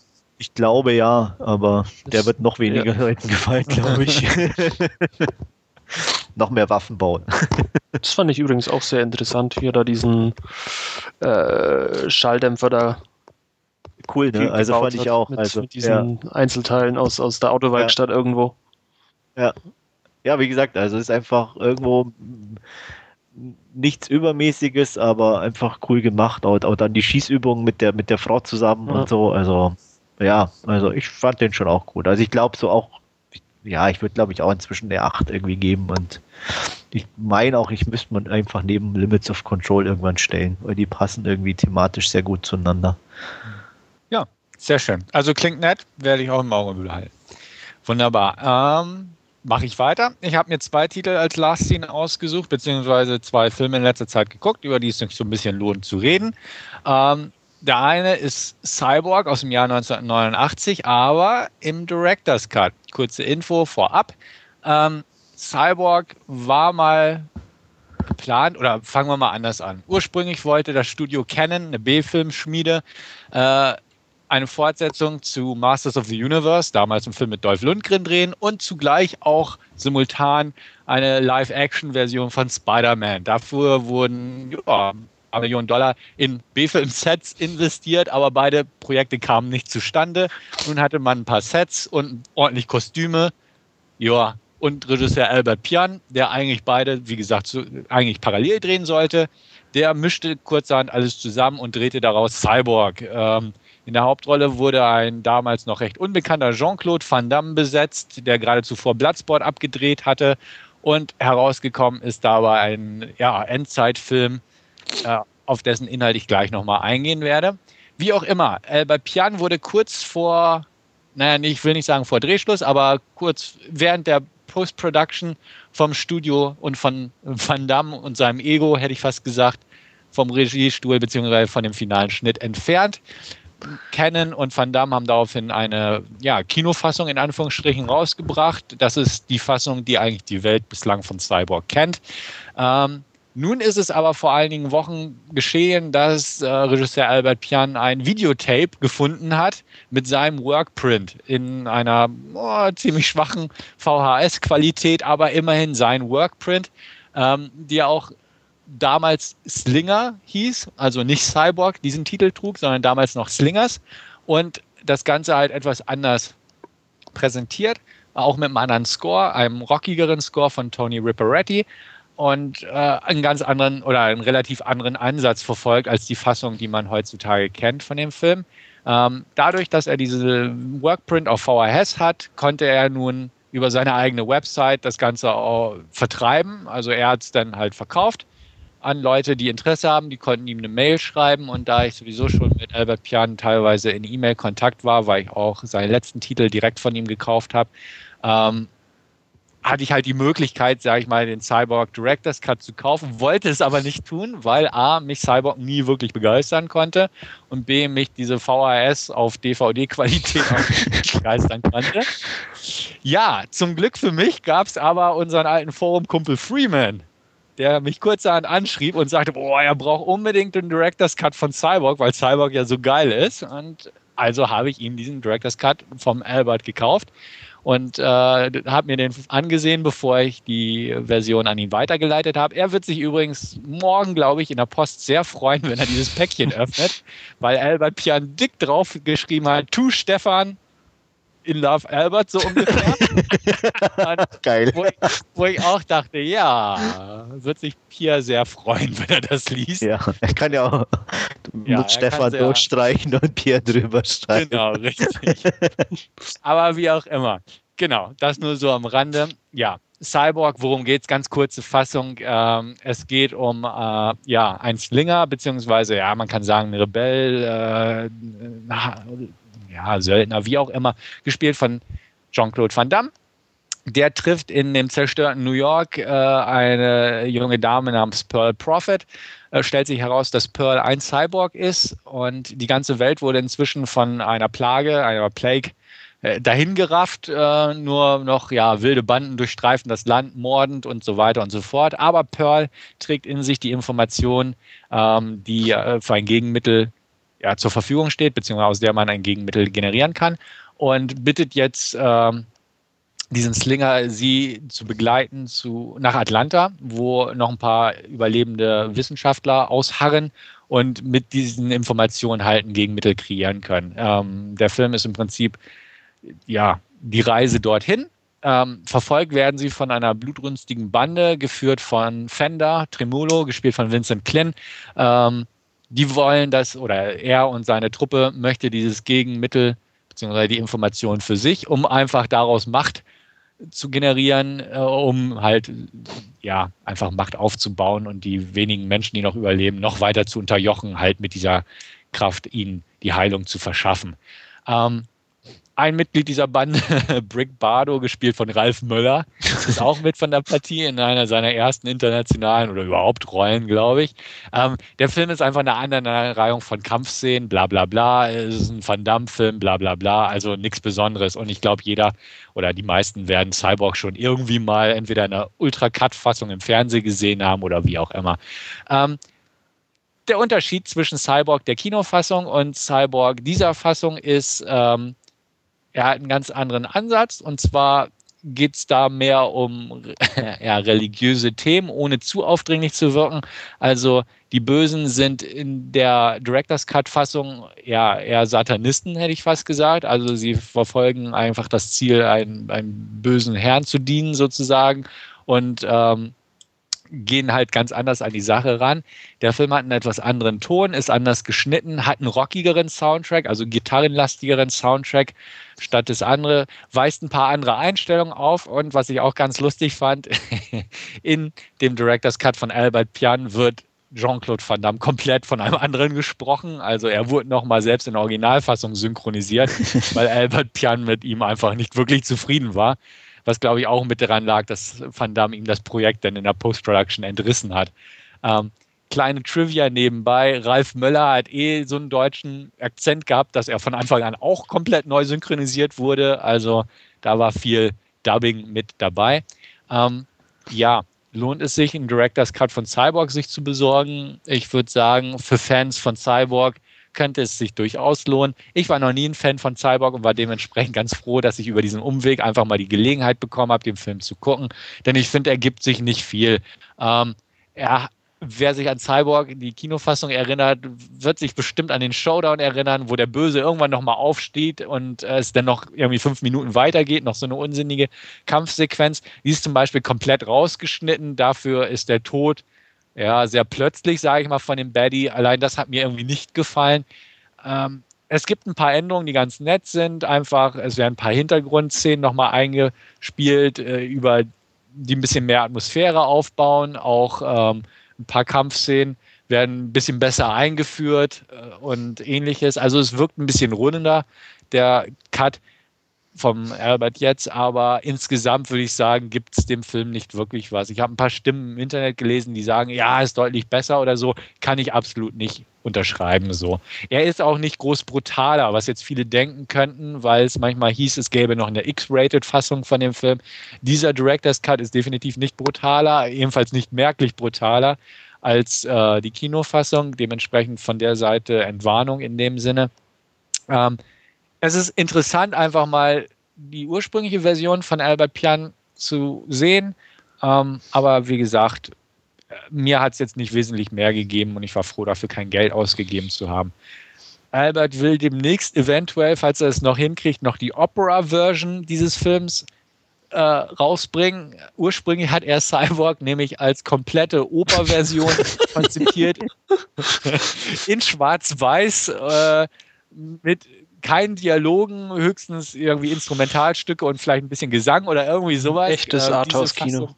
Ich glaube ja, aber das, der wird noch weniger ja. Leuten gefallen, glaube ich. noch mehr Waffen bauen. das fand ich übrigens auch sehr interessant, wie er da diesen äh, Schalldämpfer da cool, ne? Also fand ich auch. Mit, also, mit diesen ja. Einzelteilen aus, aus der Autowerkstatt ja. irgendwo. Ja. Ja, wie gesagt, also es ist einfach irgendwo nichts Übermäßiges, aber einfach cool gemacht. Auch, auch dann die Schießübungen mit der, mit der Frau zusammen ja. und so. Also, ja, also ich fand den schon auch gut. Also ich glaube so auch, ja, ich würde glaube ich auch inzwischen der 8 irgendwie geben und ich meine auch, ich müsste man einfach neben Limits of Control irgendwann stellen, weil die passen irgendwie thematisch sehr gut zueinander. Mhm. Sehr schön. Also klingt nett, werde ich auch im Auge behalten. Wunderbar. Ähm, Mache ich weiter. Ich habe mir zwei Titel als Last Scene ausgesucht, beziehungsweise zwei Filme in letzter Zeit geguckt, über die es sich so ein bisschen lohnt zu reden. Ähm, der eine ist Cyborg aus dem Jahr 1989, aber im Director's Cut. Kurze Info vorab. Ähm, Cyborg war mal geplant, oder fangen wir mal anders an. Ursprünglich wollte das Studio Canon, eine B-Filmschmiede, äh, eine Fortsetzung zu Masters of the Universe, damals ein Film mit Dolph Lundgren drehen und zugleich auch simultan eine Live-Action-Version von Spider-Man. Dafür wurden ja, Millionen Dollar in B-Film-Sets investiert, aber beide Projekte kamen nicht zustande. Nun hatte man ein paar Sets und ordentlich Kostüme. Ja, und Regisseur Albert Pian, der eigentlich beide, wie gesagt, so, eigentlich parallel drehen sollte, der mischte kurzerhand alles zusammen und drehte daraus Cyborg. Ähm, in der Hauptrolle wurde ein damals noch recht unbekannter Jean-Claude Van Damme besetzt, der gerade zuvor Bloodsport abgedreht hatte. Und herausgekommen ist dabei ein ja, Endzeitfilm äh, auf dessen Inhalt ich gleich nochmal eingehen werde. Wie auch immer, Albert Pian wurde kurz vor, naja, ich will nicht sagen vor Drehschluss, aber kurz während der Post-Production vom Studio und von Van Damme und seinem Ego, hätte ich fast gesagt, vom Regiestuhl bzw. von dem finalen Schnitt entfernt. Canon und Van Damme haben daraufhin eine ja, Kinofassung in Anführungsstrichen rausgebracht. Das ist die Fassung, die eigentlich die Welt bislang von Cyborg kennt. Ähm, nun ist es aber vor einigen Wochen geschehen, dass äh, Regisseur Albert Pian ein Videotape gefunden hat mit seinem Workprint in einer oh, ziemlich schwachen VHS-Qualität, aber immerhin sein Workprint, ähm, die auch damals Slinger hieß, also nicht Cyborg diesen Titel trug, sondern damals noch Slingers und das Ganze halt etwas anders präsentiert, auch mit einem anderen Score, einem rockigeren Score von Tony Ripperetti und äh, einen ganz anderen oder einen relativ anderen Ansatz verfolgt als die Fassung, die man heutzutage kennt von dem Film. Ähm, dadurch, dass er diese Workprint auf VHS hat, konnte er nun über seine eigene Website das Ganze auch vertreiben. Also er hat es dann halt verkauft an Leute, die Interesse haben. Die konnten ihm eine Mail schreiben und da ich sowieso schon mit Albert Pian teilweise in E-Mail-Kontakt war, weil ich auch seinen letzten Titel direkt von ihm gekauft habe, ähm, hatte ich halt die Möglichkeit, sage ich mal, den Cyborg Director's Cut zu kaufen, wollte es aber nicht tun, weil A, mich Cyborg nie wirklich begeistern konnte und B, mich diese VHS auf DVD-Qualität auch begeistern konnte. Ja, zum Glück für mich gab es aber unseren alten Forum-Kumpel Freeman, der mich kurzerhand anschrieb und sagte, boah, er braucht unbedingt den Director's Cut von Cyborg, weil Cyborg ja so geil ist. Und also habe ich ihm diesen Director's Cut vom Albert gekauft und äh, habe mir den angesehen, bevor ich die Version an ihn weitergeleitet habe. Er wird sich übrigens morgen, glaube ich, in der Post sehr freuen, wenn er dieses Päckchen öffnet, weil Albert Pian dick drauf geschrieben hat, tu Stefan, in Love Albert, so ungefähr. Geil. Wo ich, wo ich, auch dachte, ja, wird sich Pia sehr freuen, wenn er das liest. Ja, er kann ja auch ja, mit Stefan durchstreichen und Pia drüber streichen. Genau, richtig. Aber wie auch immer. Genau, das nur so am Rande. Ja, Cyborg, worum geht es? Ganz kurze Fassung. Ähm, es geht um äh, ja, einen Slinger, beziehungsweise, ja, man kann sagen, ein Rebell, äh, ja, Söldner, wie auch immer, gespielt von Jean-Claude Van Damme. Der trifft in dem zerstörten New York äh, eine junge Dame namens Pearl Prophet. Äh, stellt sich heraus, dass Pearl ein Cyborg ist und die ganze Welt wurde inzwischen von einer Plage, einer Plague, äh, dahingerafft. Äh, nur noch ja, wilde Banden durchstreifen das Land, mordend und so weiter und so fort. Aber Pearl trägt in sich die Information, ähm, die äh, für ein Gegenmittel ja, zur Verfügung steht, beziehungsweise aus der man ein Gegenmittel generieren kann und bittet jetzt ähm, diesen Slinger, sie zu begleiten zu, nach Atlanta, wo noch ein paar überlebende Wissenschaftler ausharren und mit diesen Informationen halt ein Gegenmittel kreieren können. Ähm, der Film ist im Prinzip ja die Reise dorthin. Ähm, verfolgt werden sie von einer blutrünstigen Bande, geführt von Fender, Tremolo, gespielt von Vincent Klin. Ähm, die wollen das, oder er und seine Truppe möchte dieses Gegenmittel beziehungsweise die Information für sich, um einfach daraus Macht zu generieren, äh, um halt ja einfach Macht aufzubauen und die wenigen Menschen, die noch überleben, noch weiter zu unterjochen, halt mit dieser Kraft ihnen die Heilung zu verschaffen. Ähm, ein Mitglied dieser Bande, Brick Bardo, gespielt von Ralf Möller, ist auch mit von der Partie in einer seiner ersten internationalen oder überhaupt Rollen, glaube ich. Ähm, der Film ist einfach eine Aneinanderreihung von Kampfszenen, bla bla bla. Es ist ein Van Damme-Film, bla bla bla. Also nichts Besonderes. Und ich glaube, jeder oder die meisten werden Cyborg schon irgendwie mal entweder in einer Ultra-Cut-Fassung im Fernsehen gesehen haben oder wie auch immer. Ähm, der Unterschied zwischen Cyborg der Kinofassung und Cyborg dieser Fassung ist, ähm, er hat einen ganz anderen Ansatz und zwar geht es da mehr um ja, religiöse Themen, ohne zu aufdringlich zu wirken. Also die Bösen sind in der Director's Cut-Fassung ja eher Satanisten, hätte ich fast gesagt. Also sie verfolgen einfach das Ziel, einen, einen bösen Herrn zu dienen, sozusagen. Und ähm, gehen halt ganz anders an die Sache ran. Der Film hat einen etwas anderen Ton, ist anders geschnitten, hat einen rockigeren Soundtrack, also gitarrenlastigeren Soundtrack statt das andere, weist ein paar andere Einstellungen auf und was ich auch ganz lustig fand, in dem Director's Cut von Albert Pian wird Jean-Claude Van Damme komplett von einem anderen gesprochen. Also er wurde nochmal selbst in der Originalfassung synchronisiert, weil Albert Pian mit ihm einfach nicht wirklich zufrieden war. Was glaube ich auch mit daran lag, dass Van Damme ihm das Projekt dann in der Post-Production entrissen hat. Ähm, kleine Trivia nebenbei. Ralf Möller hat eh so einen deutschen Akzent gehabt, dass er von Anfang an auch komplett neu synchronisiert wurde. Also da war viel Dubbing mit dabei. Ähm, ja, lohnt es sich, einen Director's Cut von Cyborg sich zu besorgen? Ich würde sagen, für Fans von Cyborg könnte es sich durchaus lohnen. Ich war noch nie ein Fan von Cyborg und war dementsprechend ganz froh, dass ich über diesen Umweg einfach mal die Gelegenheit bekommen habe, den Film zu gucken. Denn ich finde, er gibt sich nicht viel. Ähm, er wer sich an Cyborg, die Kinofassung erinnert, wird sich bestimmt an den Showdown erinnern, wo der Böse irgendwann nochmal aufsteht und äh, es dann noch irgendwie fünf Minuten weitergeht, noch so eine unsinnige Kampfsequenz. Die ist zum Beispiel komplett rausgeschnitten. Dafür ist der Tod ja sehr plötzlich, sage ich mal, von dem Baddy. Allein das hat mir irgendwie nicht gefallen. Ähm, es gibt ein paar Änderungen, die ganz nett sind. Einfach, es werden ein paar Hintergrundszenen nochmal eingespielt, äh, über die ein bisschen mehr Atmosphäre aufbauen. Auch ähm, ein paar Kampfszenen werden ein bisschen besser eingeführt äh, und ähnliches. Also es wirkt ein bisschen rundender, der Cut vom Albert jetzt, aber insgesamt würde ich sagen, gibt es dem Film nicht wirklich was. Ich habe ein paar Stimmen im Internet gelesen, die sagen, ja, ist deutlich besser oder so. Kann ich absolut nicht unterschreiben so. Er ist auch nicht groß brutaler, was jetzt viele denken könnten, weil es manchmal hieß, es gäbe noch eine X-Rated-Fassung von dem Film. Dieser Director's Cut ist definitiv nicht brutaler, ebenfalls nicht merklich brutaler als äh, die Kinofassung. Dementsprechend von der Seite Entwarnung in dem Sinne. Ähm, es ist interessant, einfach mal die ursprüngliche Version von Albert Pian zu sehen. Ähm, aber wie gesagt, mir hat es jetzt nicht wesentlich mehr gegeben und ich war froh, dafür kein Geld ausgegeben zu haben. Albert will demnächst eventuell, falls er es noch hinkriegt, noch die Opera-Version dieses Films äh, rausbringen. Ursprünglich hat er Cyborg nämlich als komplette Operversion konzipiert in Schwarz-Weiß äh, mit keinen Dialogen, höchstens irgendwie Instrumentalstücke und vielleicht ein bisschen Gesang oder irgendwie sowas. Echtes äh, Arthouse-Kino.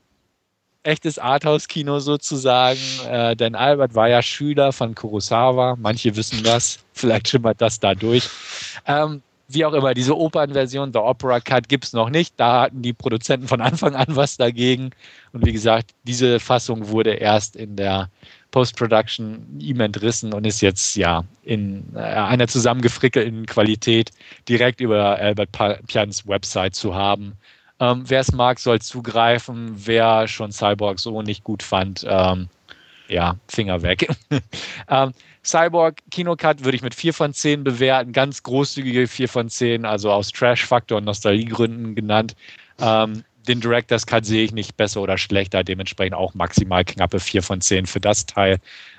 Echtes Arthouse-Kino sozusagen, äh, denn Albert war ja Schüler von Kurosawa, manche wissen das, vielleicht schimmert das da durch. Ähm, wie auch immer, diese Opernversion, der Opera Cut, gibt es noch nicht. Da hatten die Produzenten von Anfang an was dagegen. Und wie gesagt, diese Fassung wurde erst in der Post-Production ihm entrissen und ist jetzt ja in äh, einer zusammengefrickelten Qualität direkt über Albert Pians Website zu haben. Ähm, wer es mag, soll zugreifen. Wer schon Cyborg so nicht gut fand, ähm, ja, Finger weg. ähm, Cyborg Kinocut würde ich mit 4 von 10 bewerten, ganz großzügige 4 von 10, also aus Trash-Faktor und Nostalgiegründen genannt. Ähm, den Director's Cut sehe ich nicht besser oder schlechter, dementsprechend auch maximal knappe 4 von 10 für das Teil.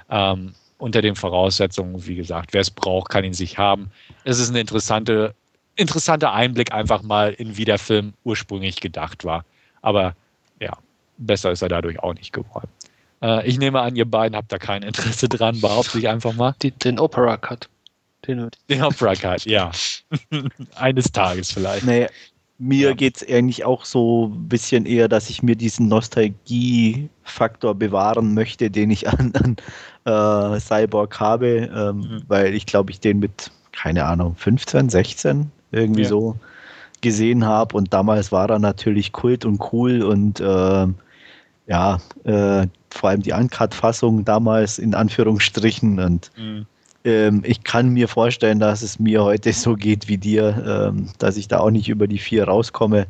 Ähm, unter den Voraussetzungen, wie gesagt, wer es braucht, kann ihn sich haben. Es ist ein interessante, interessanter Einblick einfach mal in wie der Film ursprünglich gedacht war. Aber ja, besser ist er dadurch auch nicht geworden. Äh, ich nehme an, ihr beiden habt da kein Interesse dran, behaupte ich einfach mal. Die, den Opera Cut. Den, den Opera Cut, ja. Eines Tages vielleicht. Nee, mir ja. geht es eigentlich auch so ein bisschen eher, dass ich mir diesen Nostalgie-Faktor bewahren möchte, den ich an, an äh, Cyborg habe, ähm, mhm. weil ich glaube, ich den mit, keine Ahnung, 15, 16 irgendwie ja. so gesehen habe und damals war er natürlich Kult und cool und äh, ja, äh, vor allem die Uncut-Fassung damals in Anführungsstrichen und mhm ähm, ich kann mir vorstellen, dass es mir heute so geht wie dir, ähm, dass ich da auch nicht über die vier rauskomme.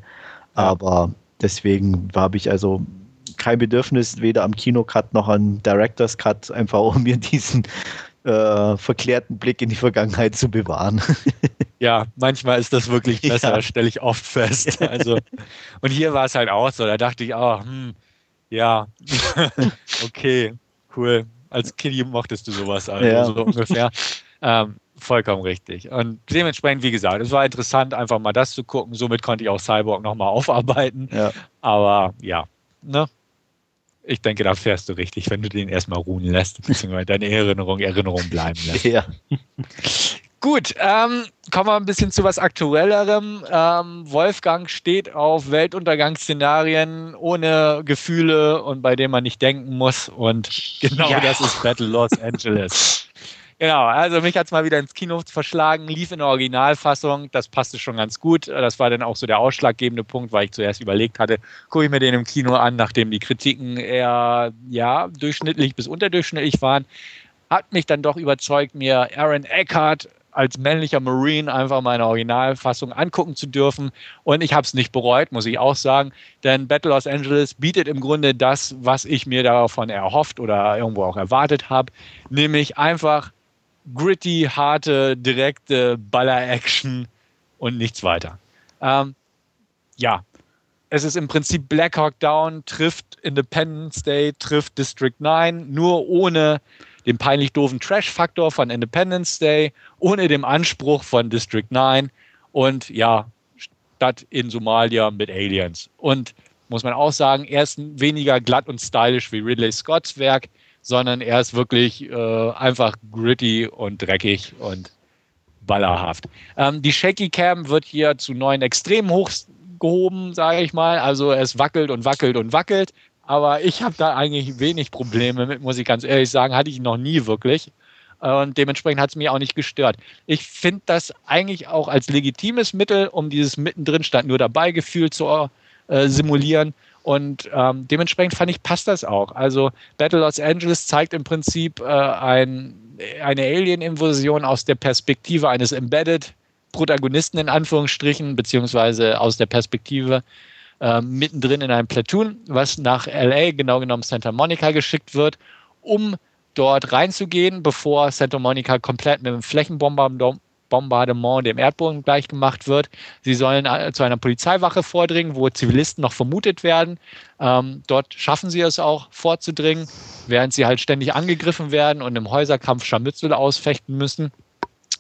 Aber deswegen habe ich also kein Bedürfnis, weder am Kinocut noch am Director's Cut, einfach um mir diesen äh, verklärten Blick in die Vergangenheit zu bewahren. ja, manchmal ist das wirklich besser, ja. stelle ich oft fest. Also, und hier war es halt auch so, da dachte ich, oh, hm, ja, okay, cool als Kind mochtest du sowas, also ja. so ungefähr. ähm, vollkommen richtig. Und dementsprechend, wie gesagt, es war interessant, einfach mal das zu gucken. Somit konnte ich auch Cyborg nochmal aufarbeiten. Ja. Aber ja, ne? Ich denke, da fährst du richtig, wenn du den erstmal ruhen lässt, beziehungsweise deine Erinnerung Erinnerung bleiben lässt. Ja. Gut, ähm, kommen wir ein bisschen zu was Aktuellerem. Ähm, Wolfgang steht auf Weltuntergangsszenarien ohne Gefühle und bei denen man nicht denken muss. Und genau ja. das ist Battle Los Angeles. Genau, also mich hat es mal wieder ins Kino verschlagen, lief in der Originalfassung, das passte schon ganz gut. Das war dann auch so der ausschlaggebende Punkt, weil ich zuerst überlegt hatte, gucke ich mir den im Kino an, nachdem die Kritiken eher ja, durchschnittlich bis unterdurchschnittlich waren. Hat mich dann doch überzeugt, mir Aaron Eckhart als männlicher Marine einfach meine Originalfassung angucken zu dürfen. Und ich habe es nicht bereut, muss ich auch sagen. Denn Battle Los Angeles bietet im Grunde das, was ich mir davon erhofft oder irgendwo auch erwartet habe. Nämlich einfach gritty, harte, direkte Baller-Action und nichts weiter. Ähm, ja, es ist im Prinzip Black Hawk Down, trifft Independence Day, trifft District 9, nur ohne den peinlich doofen Trash-Faktor von Independence Day, ohne den Anspruch von District 9 und ja, statt in Somalia mit Aliens. Und muss man auch sagen, er ist weniger glatt und stylisch wie Ridley Scotts Werk sondern er ist wirklich äh, einfach gritty und dreckig und ballerhaft. Ähm, die Shaky Cam wird hier zu neuen Extremen hochgehoben, sage ich mal. Also es wackelt und wackelt und wackelt. Aber ich habe da eigentlich wenig Probleme mit, muss ich ganz ehrlich sagen. Hatte ich noch nie wirklich. Und dementsprechend hat es mich auch nicht gestört. Ich finde das eigentlich auch als legitimes Mittel, um dieses mittendrin stand nur dabei Gefühl zu äh, simulieren. Und ähm, dementsprechend fand ich, passt das auch. Also Battle Los Angeles zeigt im Prinzip äh, ein, eine Alien-Invasion aus der Perspektive eines Embedded Protagonisten in Anführungsstrichen, beziehungsweise aus der Perspektive äh, mittendrin in einem Platoon, was nach LA, genau genommen Santa Monica, geschickt wird, um dort reinzugehen, bevor Santa Monica komplett mit einem Flächenbombardement Bombardement dem Erdboden gleichgemacht wird. Sie sollen äh, zu einer Polizeiwache vordringen, wo Zivilisten noch vermutet werden. Ähm, dort schaffen sie es auch vorzudringen, während sie halt ständig angegriffen werden und im Häuserkampf Scharmützel ausfechten müssen.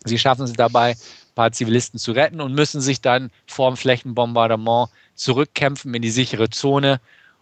Sie schaffen es dabei, ein paar Zivilisten zu retten und müssen sich dann vor dem Flächenbombardement zurückkämpfen in die sichere Zone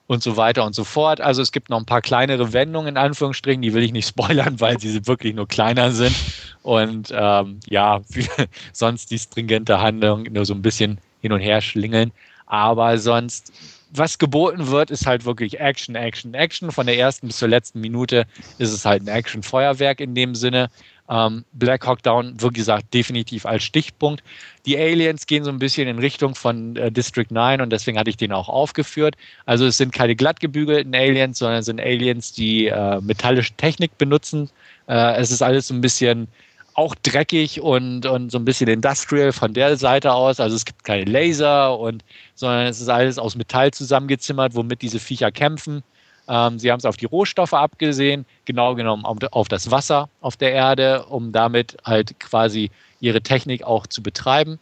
und so weiter und so fort. Also es gibt noch ein paar kleinere Wendungen in Anführungsstrichen, die will ich nicht spoilern, weil sie wirklich nur kleiner sind und ähm, ja, sonst die stringente Handlung nur so ein bisschen hin und her schlingeln. Aber sonst, was geboten wird, ist halt wirklich Action, Action, Action. Von der ersten bis zur letzten Minute ist es halt ein Action-Feuerwerk in dem Sinne. Ähm, Black Hawk Down, wie gesagt, definitiv als Stichpunkt. Die Aliens gehen so ein bisschen in Richtung von äh, District 9 und deswegen hatte ich den auch aufgeführt. Also es sind keine glatt gebügelten Aliens, sondern es sind Aliens, die äh, metallische Technik benutzen. Äh, es ist alles so ein bisschen auch dreckig und, und so ein bisschen industrial von der Seite aus. Also es gibt keine Laser und sondern es ist alles aus Metall zusammengezimmert, womit diese Viecher kämpfen. Ähm, sie haben es auf die Rohstoffe abgesehen, genau genommen auf, auf das Wasser auf der Erde, um damit halt quasi ihre Technik auch zu betreiben.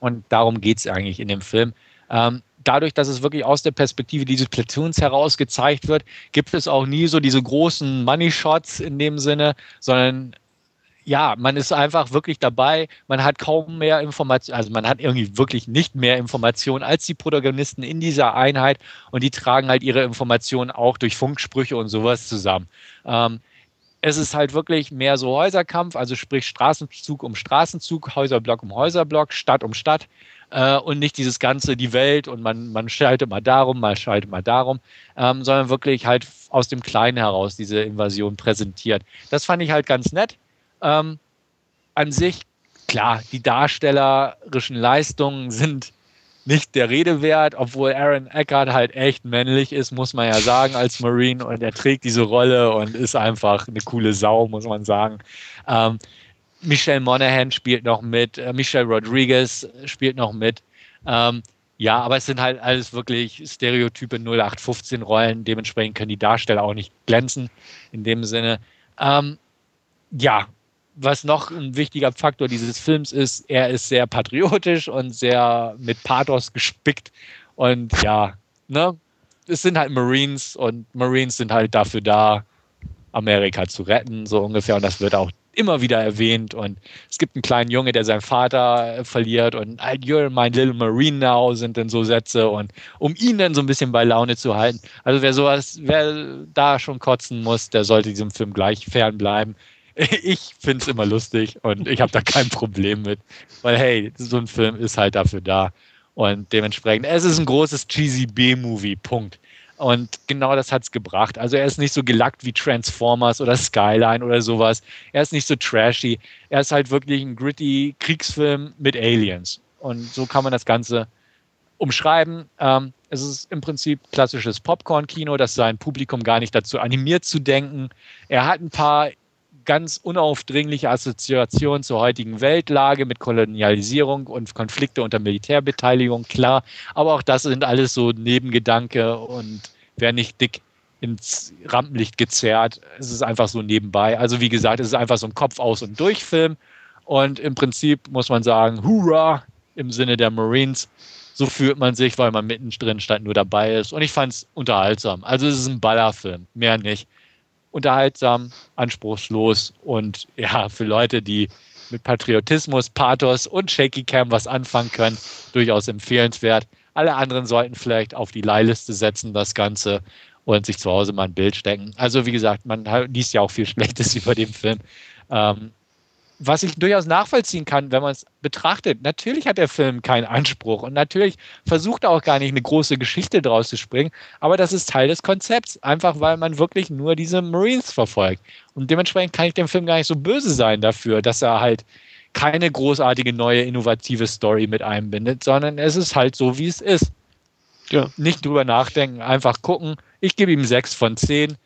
Und darum geht es eigentlich in dem Film. Ähm, dadurch, dass es wirklich aus der Perspektive dieses Platoons heraus gezeigt wird, gibt es auch nie so diese großen Money Shots in dem Sinne, sondern ja, man ist einfach wirklich dabei. Man hat kaum mehr Informationen, also man hat irgendwie wirklich nicht mehr Informationen als die Protagonisten in dieser Einheit und die tragen halt ihre Informationen auch durch Funksprüche und sowas zusammen. Ähm, es ist halt wirklich mehr so Häuserkampf, also sprich Straßenzug um Straßenzug, Häuserblock um Häuserblock, Stadt um Stadt äh, und nicht dieses ganze, die Welt und man, man schaltet mal darum, mal schaltet mal darum, ähm, sondern wirklich halt aus dem Kleinen heraus diese Invasion präsentiert. Das fand ich halt ganz nett. Ähm, an sich, klar, die darstellerischen Leistungen sind nicht der Rede wert, obwohl Aaron Eckhart halt echt männlich ist, muss man ja sagen, als Marine und er trägt diese Rolle und ist einfach eine coole Sau, muss man sagen. Ähm, Michelle Monaghan spielt noch mit, äh, Michelle Rodriguez spielt noch mit. Ähm, ja, aber es sind halt alles wirklich Stereotype 0815 Rollen, dementsprechend können die Darsteller auch nicht glänzen in dem Sinne. Ähm, ja, was noch ein wichtiger Faktor dieses Films ist, er ist sehr patriotisch und sehr mit Pathos gespickt. Und ja, ne, es sind halt Marines und Marines sind halt dafür da, Amerika zu retten, so ungefähr. Und das wird auch immer wieder erwähnt. Und es gibt einen kleinen Junge, der seinen Vater verliert und You're my little Marine now sind dann so Sätze. Und um ihn dann so ein bisschen bei Laune zu halten. Also wer sowas, wer da schon kotzen muss, der sollte diesem Film gleich fernbleiben ich finde es immer lustig und ich habe da kein Problem mit, weil hey, so ein Film ist halt dafür da und dementsprechend, es ist ein großes cheesy B-Movie, Punkt. Und genau das hat es gebracht. Also er ist nicht so gelackt wie Transformers oder Skyline oder sowas. Er ist nicht so trashy. Er ist halt wirklich ein gritty Kriegsfilm mit Aliens. Und so kann man das Ganze umschreiben. Ähm, es ist im Prinzip klassisches Popcorn-Kino, das sein Publikum gar nicht dazu animiert zu denken. Er hat ein paar ganz unaufdringliche Assoziationen zur heutigen Weltlage mit Kolonialisierung und Konflikte unter Militärbeteiligung, klar. Aber auch das sind alles so Nebengedanke und wer nicht dick ins Rampenlicht gezerrt. Es ist einfach so nebenbei. Also wie gesagt, es ist einfach so ein Kopf aus und durch Film. Und im Prinzip muss man sagen, hurra im Sinne der Marines. So fühlt man sich, weil man mittendrin stand, nur dabei ist. Und ich fand es unterhaltsam. Also es ist ein Ballerfilm, mehr nicht unterhaltsam, anspruchslos und ja, für Leute, die mit Patriotismus, Pathos und Shaky Cam was anfangen können, durchaus empfehlenswert. Alle anderen sollten vielleicht auf die Leihliste setzen, das Ganze, und sich zu Hause mal ein Bild stecken. Also, wie gesagt, man liest ja auch viel Schlechtes über den Film. Ähm, was ich durchaus nachvollziehen kann, wenn man es betrachtet. Natürlich hat der Film keinen Anspruch und natürlich versucht er auch gar nicht eine große Geschichte draus zu springen, aber das ist Teil des Konzepts, einfach weil man wirklich nur diese Marines verfolgt. Und dementsprechend kann ich dem Film gar nicht so böse sein dafür, dass er halt keine großartige neue innovative Story mit einbindet, sondern es ist halt so, wie es ist. Ja. Nicht drüber nachdenken, einfach gucken. Ich gebe ihm sechs von zehn.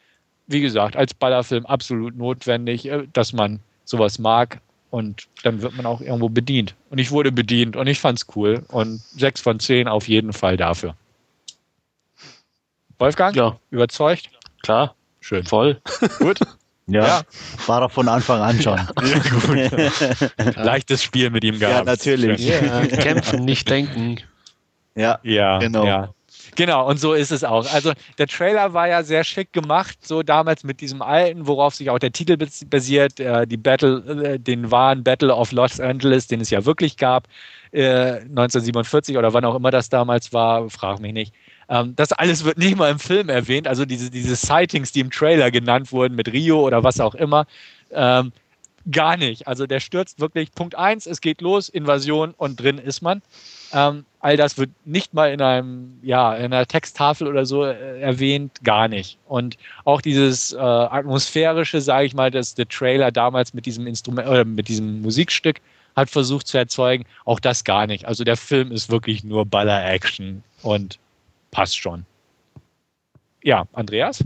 Wie gesagt, als Ballerfilm absolut notwendig, äh, dass man sowas mag. Und dann wird man auch irgendwo bedient. Und ich wurde bedient und ich fand es cool. Und sechs von zehn auf jeden Fall dafür. Wolfgang? Ja. Überzeugt? Klar. Schön. Voll. Gut. Ja, ja, war doch von Anfang an schon. Ja, Leichtes Spiel mit ihm gehabt. Ja, natürlich. Ja, kämpfen, nicht denken. Ja, ja genau. Genau, und so ist es auch. Also der Trailer war ja sehr schick gemacht, so damals mit diesem alten, worauf sich auch der Titel basiert, äh, die Battle, äh, den wahren Battle of Los Angeles, den es ja wirklich gab, äh, 1947 oder wann auch immer das damals war, frag mich nicht. Ähm, das alles wird nicht mal im Film erwähnt, also diese, diese Sightings, die im Trailer genannt wurden mit Rio oder was auch immer. Ähm, gar nicht. Also der stürzt wirklich Punkt 1, es geht los, Invasion und drin ist man. Ähm, all das wird nicht mal in einem, ja, in einer Texttafel oder so äh, erwähnt, gar nicht. Und auch dieses äh, atmosphärische, sage ich mal, dass der Trailer damals mit diesem Instrument oder mit diesem Musikstück hat versucht zu erzeugen, auch das gar nicht. Also der Film ist wirklich nur Baller-Action und passt schon. Ja, Andreas?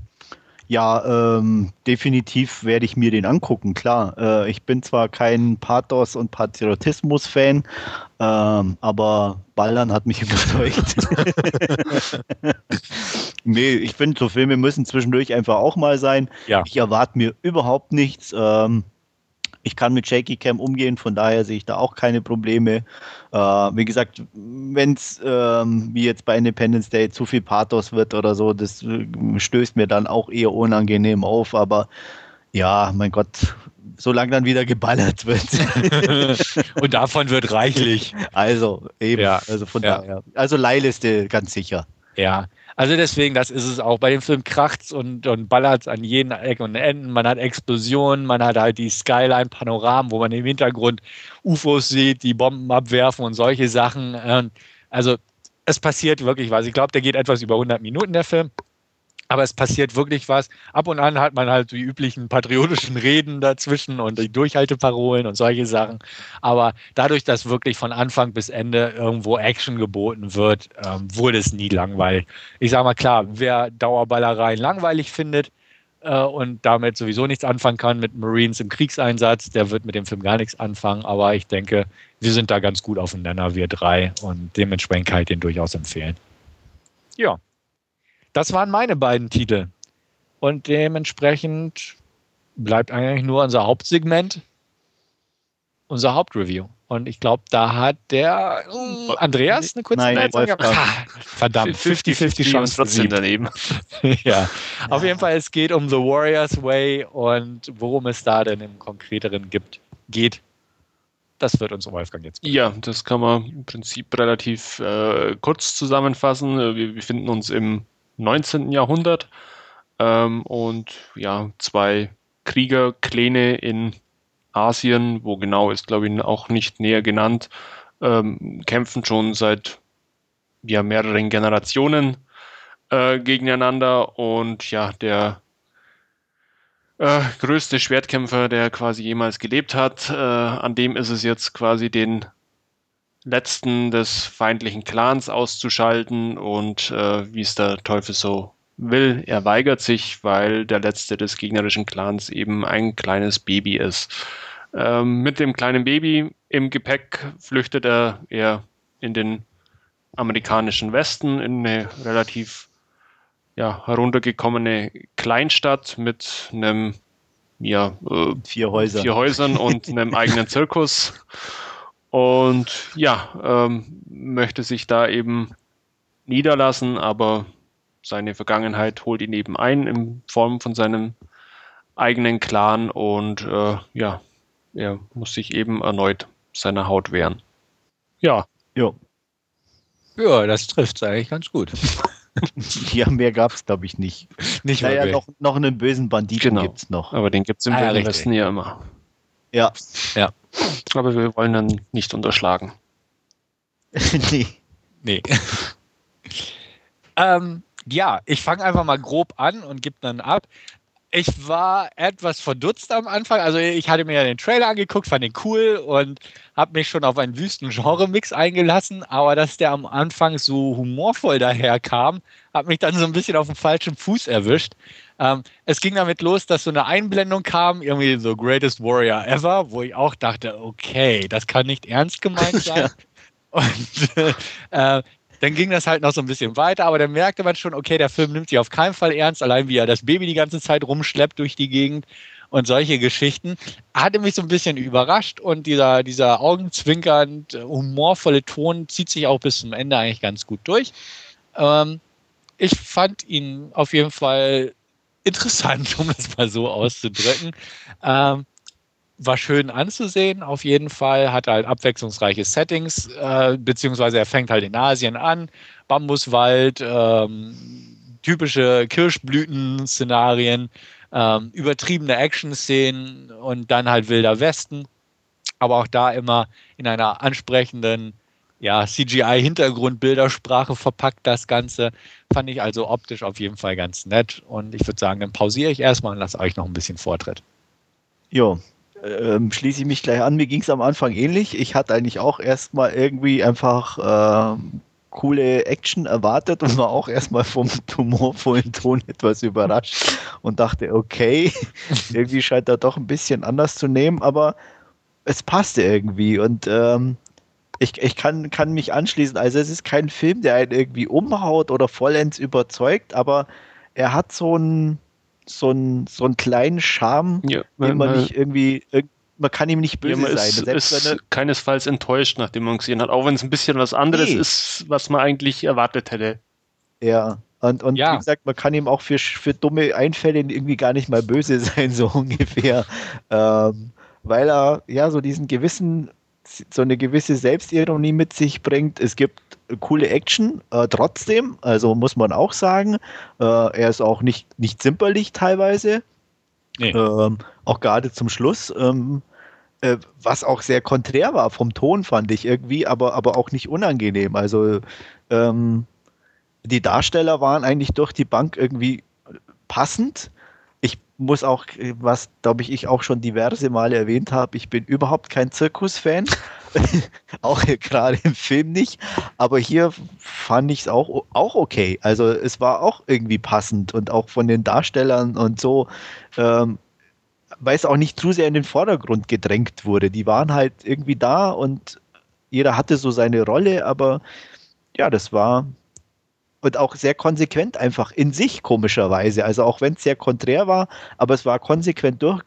Ja, ähm, definitiv werde ich mir den angucken, klar. Äh, ich bin zwar kein Pathos- und Patriotismus-Fan, ähm, aber Ballern hat mich überzeugt. nee, ich finde, so Filme müssen zwischendurch einfach auch mal sein. Ja. Ich erwarte mir überhaupt nichts. Ähm, ich kann mit Shaky Cam umgehen, von daher sehe ich da auch keine Probleme. Äh, wie gesagt, wenn es ähm, wie jetzt bei Independence Day zu viel Pathos wird oder so, das äh, stößt mir dann auch eher unangenehm auf. Aber ja, mein Gott, solange dann wieder geballert wird. Und davon wird reichlich. Also, eben. Ja. Also von ja. daher. Also Leihliste ganz sicher. Ja, also deswegen, das ist es auch. Bei dem Film kracht's und, und ballert's an jeden Ecken und Enden. Man hat Explosionen, man hat halt die Skyline-Panoramen, wo man im Hintergrund UFOs sieht, die Bomben abwerfen und solche Sachen. Ähm, also es passiert wirklich was. Ich glaube, der geht etwas über 100 Minuten, der Film aber es passiert wirklich was. Ab und an hat man halt die üblichen patriotischen Reden dazwischen und die Durchhalteparolen und solche Sachen. Aber dadurch, dass wirklich von Anfang bis Ende irgendwo Action geboten wird, ähm, wurde es nie langweilig. Ich sage mal klar, wer Dauerballereien langweilig findet äh, und damit sowieso nichts anfangen kann mit Marines im Kriegseinsatz, der wird mit dem Film gar nichts anfangen. Aber ich denke, wir sind da ganz gut aufeinander, wir drei. Und dementsprechend kann ich den durchaus empfehlen. Ja. Das waren meine beiden Titel. Und dementsprechend bleibt eigentlich nur unser Hauptsegment, unser Hauptreview. Und ich glaube, da hat der uh, Andreas eine kurze Nein, Verdammt, 50-50 Chance trotzdem daneben. ja. ja, auf jeden Fall, es geht um The Warriors Way und worum es da denn im Konkreteren gibt, geht. Das wird uns Wolfgang jetzt. Bringen. Ja, das kann man im Prinzip relativ äh, kurz zusammenfassen. Wir befinden uns im 19. Jahrhundert. Ähm, und ja, zwei Kriegerkläne in Asien, wo genau ist, glaube ich, auch nicht näher genannt, ähm, kämpfen schon seit ja, mehreren Generationen äh, gegeneinander und ja, der äh, größte Schwertkämpfer, der quasi jemals gelebt hat, äh, an dem ist es jetzt quasi den letzten des feindlichen Clans auszuschalten und äh, wie es der Teufel so will, er weigert sich, weil der letzte des gegnerischen Clans eben ein kleines Baby ist. Ähm, mit dem kleinen Baby im Gepäck flüchtet er eher in den amerikanischen Westen, in eine relativ ja, heruntergekommene Kleinstadt mit einem ja, äh, vier, Häuser. vier Häusern und einem eigenen Zirkus. Und ja, ähm, möchte sich da eben niederlassen, aber seine Vergangenheit holt ihn eben ein in Form von seinem eigenen Clan und äh, ja, er muss sich eben erneut seiner Haut wehren. Ja. Ja. Ja, das trifft es eigentlich ganz gut. ja, mehr gab es, glaube ich, nicht. Nicht naja, noch, noch einen bösen Banditen genau. gibt es noch. Aber den gibt es im ah, ja, Westen ja immer. Ja. Ja. Aber wir wollen dann nicht unterschlagen. nee. Nee. ähm, ja, ich fange einfach mal grob an und gebe dann ab. Ich war etwas verdutzt am Anfang. Also ich hatte mir ja den Trailer angeguckt, fand ihn cool und habe mich schon auf einen wüsten Genre-Mix eingelassen. Aber dass der am Anfang so humorvoll daherkam, hat mich dann so ein bisschen auf dem falschen Fuß erwischt. Ähm, es ging damit los, dass so eine Einblendung kam, irgendwie so Greatest Warrior Ever, wo ich auch dachte, okay, das kann nicht ernst gemeint sein. ja. Und äh, dann ging das halt noch so ein bisschen weiter, aber dann merkte man schon, okay, der Film nimmt sich auf keinen Fall ernst, allein wie er das Baby die ganze Zeit rumschleppt durch die Gegend und solche Geschichten. Hatte mich so ein bisschen überrascht und dieser, dieser augenzwinkernd humorvolle Ton zieht sich auch bis zum Ende eigentlich ganz gut durch. Ähm, ich fand ihn auf jeden Fall interessant, um es mal so auszudrücken. Ähm, war schön anzusehen, auf jeden Fall. Hat halt abwechslungsreiche Settings, äh, beziehungsweise er fängt halt in Asien an. Bambuswald, ähm, typische Kirschblüten-Szenarien, ähm, übertriebene Action-Szenen und dann halt wilder Westen. Aber auch da immer in einer ansprechenden ja, CGI-Hintergrundbildersprache verpackt das Ganze. Fand ich also optisch auf jeden Fall ganz nett. Und ich würde sagen, dann pausiere ich erstmal und lasse euch noch ein bisschen Vortritt. Jo, ähm, schließe ich mich gleich an. Mir ging es am Anfang ähnlich. Ich hatte eigentlich auch erstmal irgendwie einfach äh, coole Action erwartet und war auch erstmal vom humorvollen Ton etwas überrascht und dachte, okay, irgendwie scheint er doch ein bisschen anders zu nehmen, aber es passte irgendwie und ähm, ich, ich kann, kann mich anschließen. Also es ist kein Film, der einen irgendwie umhaut oder vollends überzeugt, aber er hat so ein so einen, so einen kleinen Charme, ja, den man, nicht irgendwie, man kann ihm nicht böse ja, man sein. Ist, ist keinesfalls enttäuscht, nachdem man gesehen hat, auch wenn es ein bisschen was anderes nee. ist, was man eigentlich erwartet hätte. Ja, und, und ja. wie gesagt, man kann ihm auch für, für dumme Einfälle irgendwie gar nicht mal böse sein, so ungefähr. Ähm, weil er ja so diesen gewissen, so eine gewisse Selbstironie mit sich bringt. Es gibt coole Action, äh, trotzdem, also muss man auch sagen. Äh, er ist auch nicht, nicht zimperlich teilweise. Nee. Ähm, auch gerade zum Schluss. Ähm, äh, was auch sehr konträr war vom Ton, fand ich irgendwie, aber, aber auch nicht unangenehm. Also ähm, die Darsteller waren eigentlich durch die Bank irgendwie passend muss auch, was glaube ich, ich auch schon diverse Male erwähnt habe, ich bin überhaupt kein Zirkus-Fan. auch gerade im Film nicht. Aber hier fand ich es auch, auch okay. Also es war auch irgendwie passend und auch von den Darstellern und so, ähm, weil es auch nicht zu sehr in den Vordergrund gedrängt wurde. Die waren halt irgendwie da und jeder hatte so seine Rolle, aber ja, das war, und auch sehr konsequent einfach in sich, komischerweise. Also auch wenn es sehr konträr war, aber es war konsequent durch,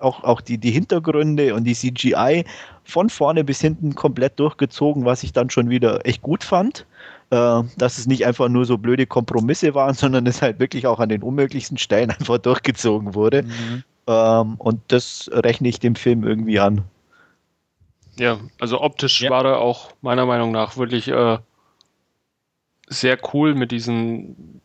auch, auch die, die Hintergründe und die CGI von vorne bis hinten komplett durchgezogen, was ich dann schon wieder echt gut fand. Äh, dass es nicht einfach nur so blöde Kompromisse waren, sondern es halt wirklich auch an den unmöglichsten Stellen einfach durchgezogen wurde. Mhm. Ähm, und das rechne ich dem Film irgendwie an. Ja, also optisch ja. war er auch meiner Meinung nach wirklich äh, sehr cool mit diesen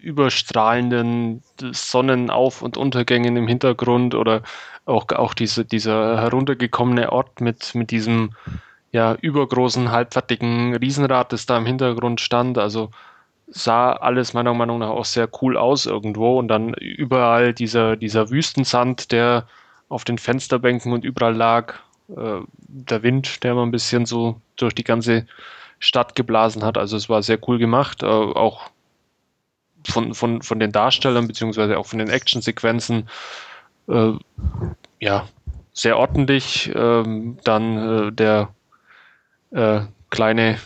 überstrahlenden Sonnenauf- und Untergängen im Hintergrund oder auch, auch diese, dieser heruntergekommene Ort mit, mit diesem ja, übergroßen, halbfertigen Riesenrad, das da im Hintergrund stand. Also sah alles meiner Meinung nach auch sehr cool aus irgendwo und dann überall dieser, dieser Wüstensand, der auf den Fensterbänken und überall lag, äh, der Wind, der mal ein bisschen so durch die ganze Stadt geblasen hat. Also es war sehr cool gemacht, äh, auch von, von, von den Darstellern, beziehungsweise auch von den Actionsequenzen. Äh, ja, sehr ordentlich. Ähm, dann äh, der äh, kleine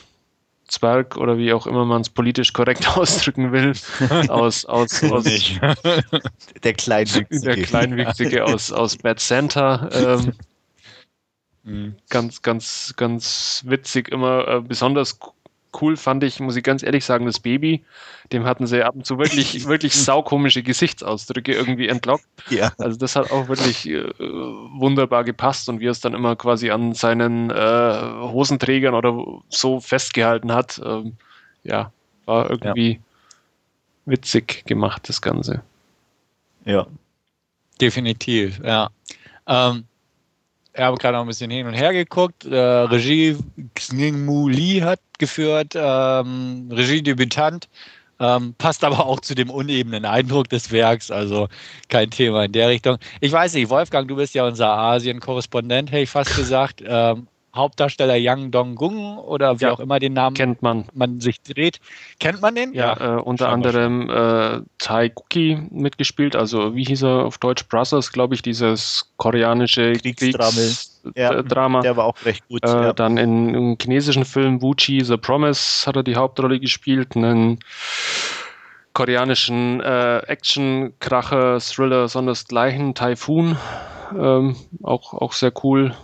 Zwerg oder wie auch immer man es politisch korrekt ausdrücken will, aus, aus, aus der Kleinwüchsige, der Kleinwüchsige aus, aus Bad Santa. Ähm, mhm. Ganz, ganz, ganz witzig, immer äh, besonders cool fand ich, muss ich ganz ehrlich sagen, das Baby. Dem hatten sie ab und zu wirklich, wirklich saukomische Gesichtsausdrücke irgendwie entlockt. Ja. Also das hat auch wirklich äh, wunderbar gepasst und wie er es dann immer quasi an seinen äh, Hosenträgern oder so festgehalten hat. Ähm, ja, war irgendwie ja. witzig gemacht, das Ganze. Ja. Definitiv, ja. Ähm, ich habe gerade noch ein bisschen hin und her geguckt. Äh, Regie Xing Mu Li hat geführt, ähm, Regiedebütant. Ähm, passt aber auch zu dem unebenen Eindruck des Werks, also kein Thema in der Richtung. Ich weiß nicht, Wolfgang, du bist ja unser Asien-Korrespondent, hätte ich fast gesagt. Ähm, Hauptdarsteller Yang Dong-gung oder wie ja, auch immer den Namen kennt man. man sich dreht. Kennt man den? Ja, ja. Äh, unter anderem äh, Tai Kuki mitgespielt, also wie hieß er auf Deutsch? Brothers, glaube ich, dieses koreanische Kriegsdrama. Kriegs ja, Drama. Der war auch recht gut. Äh. Dann in, im chinesischen Film Wuchi The Promise hat er die Hauptrolle gespielt, einen koreanischen äh, Action-Kracher, Thriller sondersgleichen, Typhoon, ähm, auch, auch sehr cool.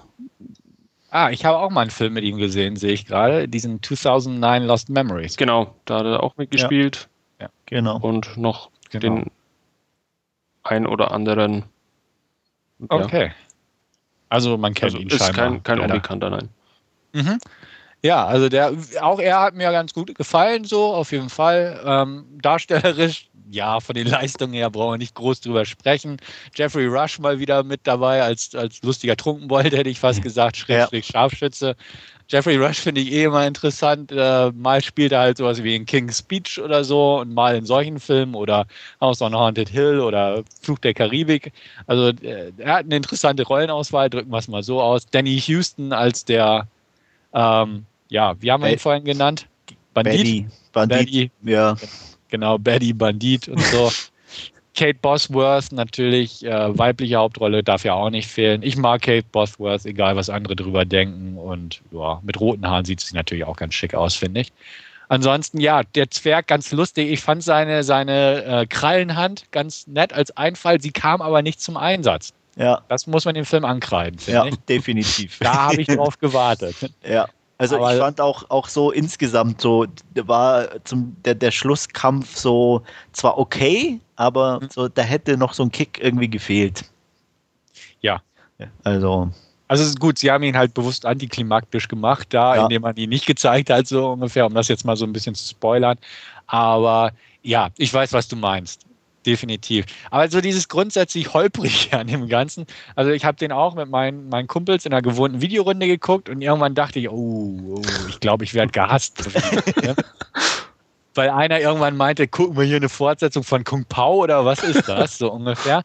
Ah, ich habe auch mal einen Film mit ihm gesehen, sehe ich gerade. Diesen 2009 Lost Memories. Genau, da hat er auch mitgespielt. Ja, ja genau. Und noch genau. den ein oder anderen. Okay. Ja. Also man kennt also ihn ist scheinbar. Kein, kein Unbekannter, nein. Mhm. Ja, also der, auch er hat mir ganz gut gefallen, so auf jeden Fall. Ähm, darstellerisch ja, von den Leistungen her brauchen wir nicht groß drüber sprechen. Jeffrey Rush mal wieder mit dabei als, als lustiger Trunkenbold, hätte ich fast gesagt, Schrägstrich ja. Scharfschütze. Jeffrey Rush finde ich eh immer interessant. Äh, mal spielt er halt sowas wie in King's Speech oder so und mal in solchen Filmen oder House on Haunted Hill oder Fluch der Karibik. Also äh, er hat eine interessante Rollenauswahl, drücken wir es mal so aus. Danny Houston als der, ähm, ja, wie haben wir ihn vorhin genannt? Bandit. Betty. Bandit. Betty. Ja. Genau, Betty, Bandit und so. Kate Bosworth natürlich, äh, weibliche Hauptrolle darf ja auch nicht fehlen. Ich mag Kate Bosworth, egal was andere drüber denken. Und ja, mit roten Haaren sieht sie natürlich auch ganz schick aus, finde ich. Ansonsten, ja, der Zwerg ganz lustig. Ich fand seine, seine äh, Krallenhand ganz nett als Einfall. Sie kam aber nicht zum Einsatz. Ja. Das muss man dem Film ankreiden, ja, ich. definitiv. Da habe ich drauf gewartet. Ja. Also Aber ich fand auch, auch so insgesamt so, war zum, der, der Schlusskampf so zwar okay, aber mhm. so, da hätte noch so ein Kick irgendwie gefehlt. Ja. Also. Also es ist gut, sie haben ihn halt bewusst antiklimaktisch gemacht, da, ja. indem man ihn nicht gezeigt hat, so ungefähr, um das jetzt mal so ein bisschen zu spoilern. Aber ja, ich weiß, was du meinst definitiv. Aber so dieses grundsätzlich holprige an dem Ganzen. Also ich habe den auch mit meinen, meinen Kumpels in einer gewohnten Videorunde geguckt und irgendwann dachte ich, oh, oh ich glaube, ich werde gehasst. Weil einer irgendwann meinte, gucken wir hier eine Fortsetzung von Kung Pao oder was ist das, so ungefähr.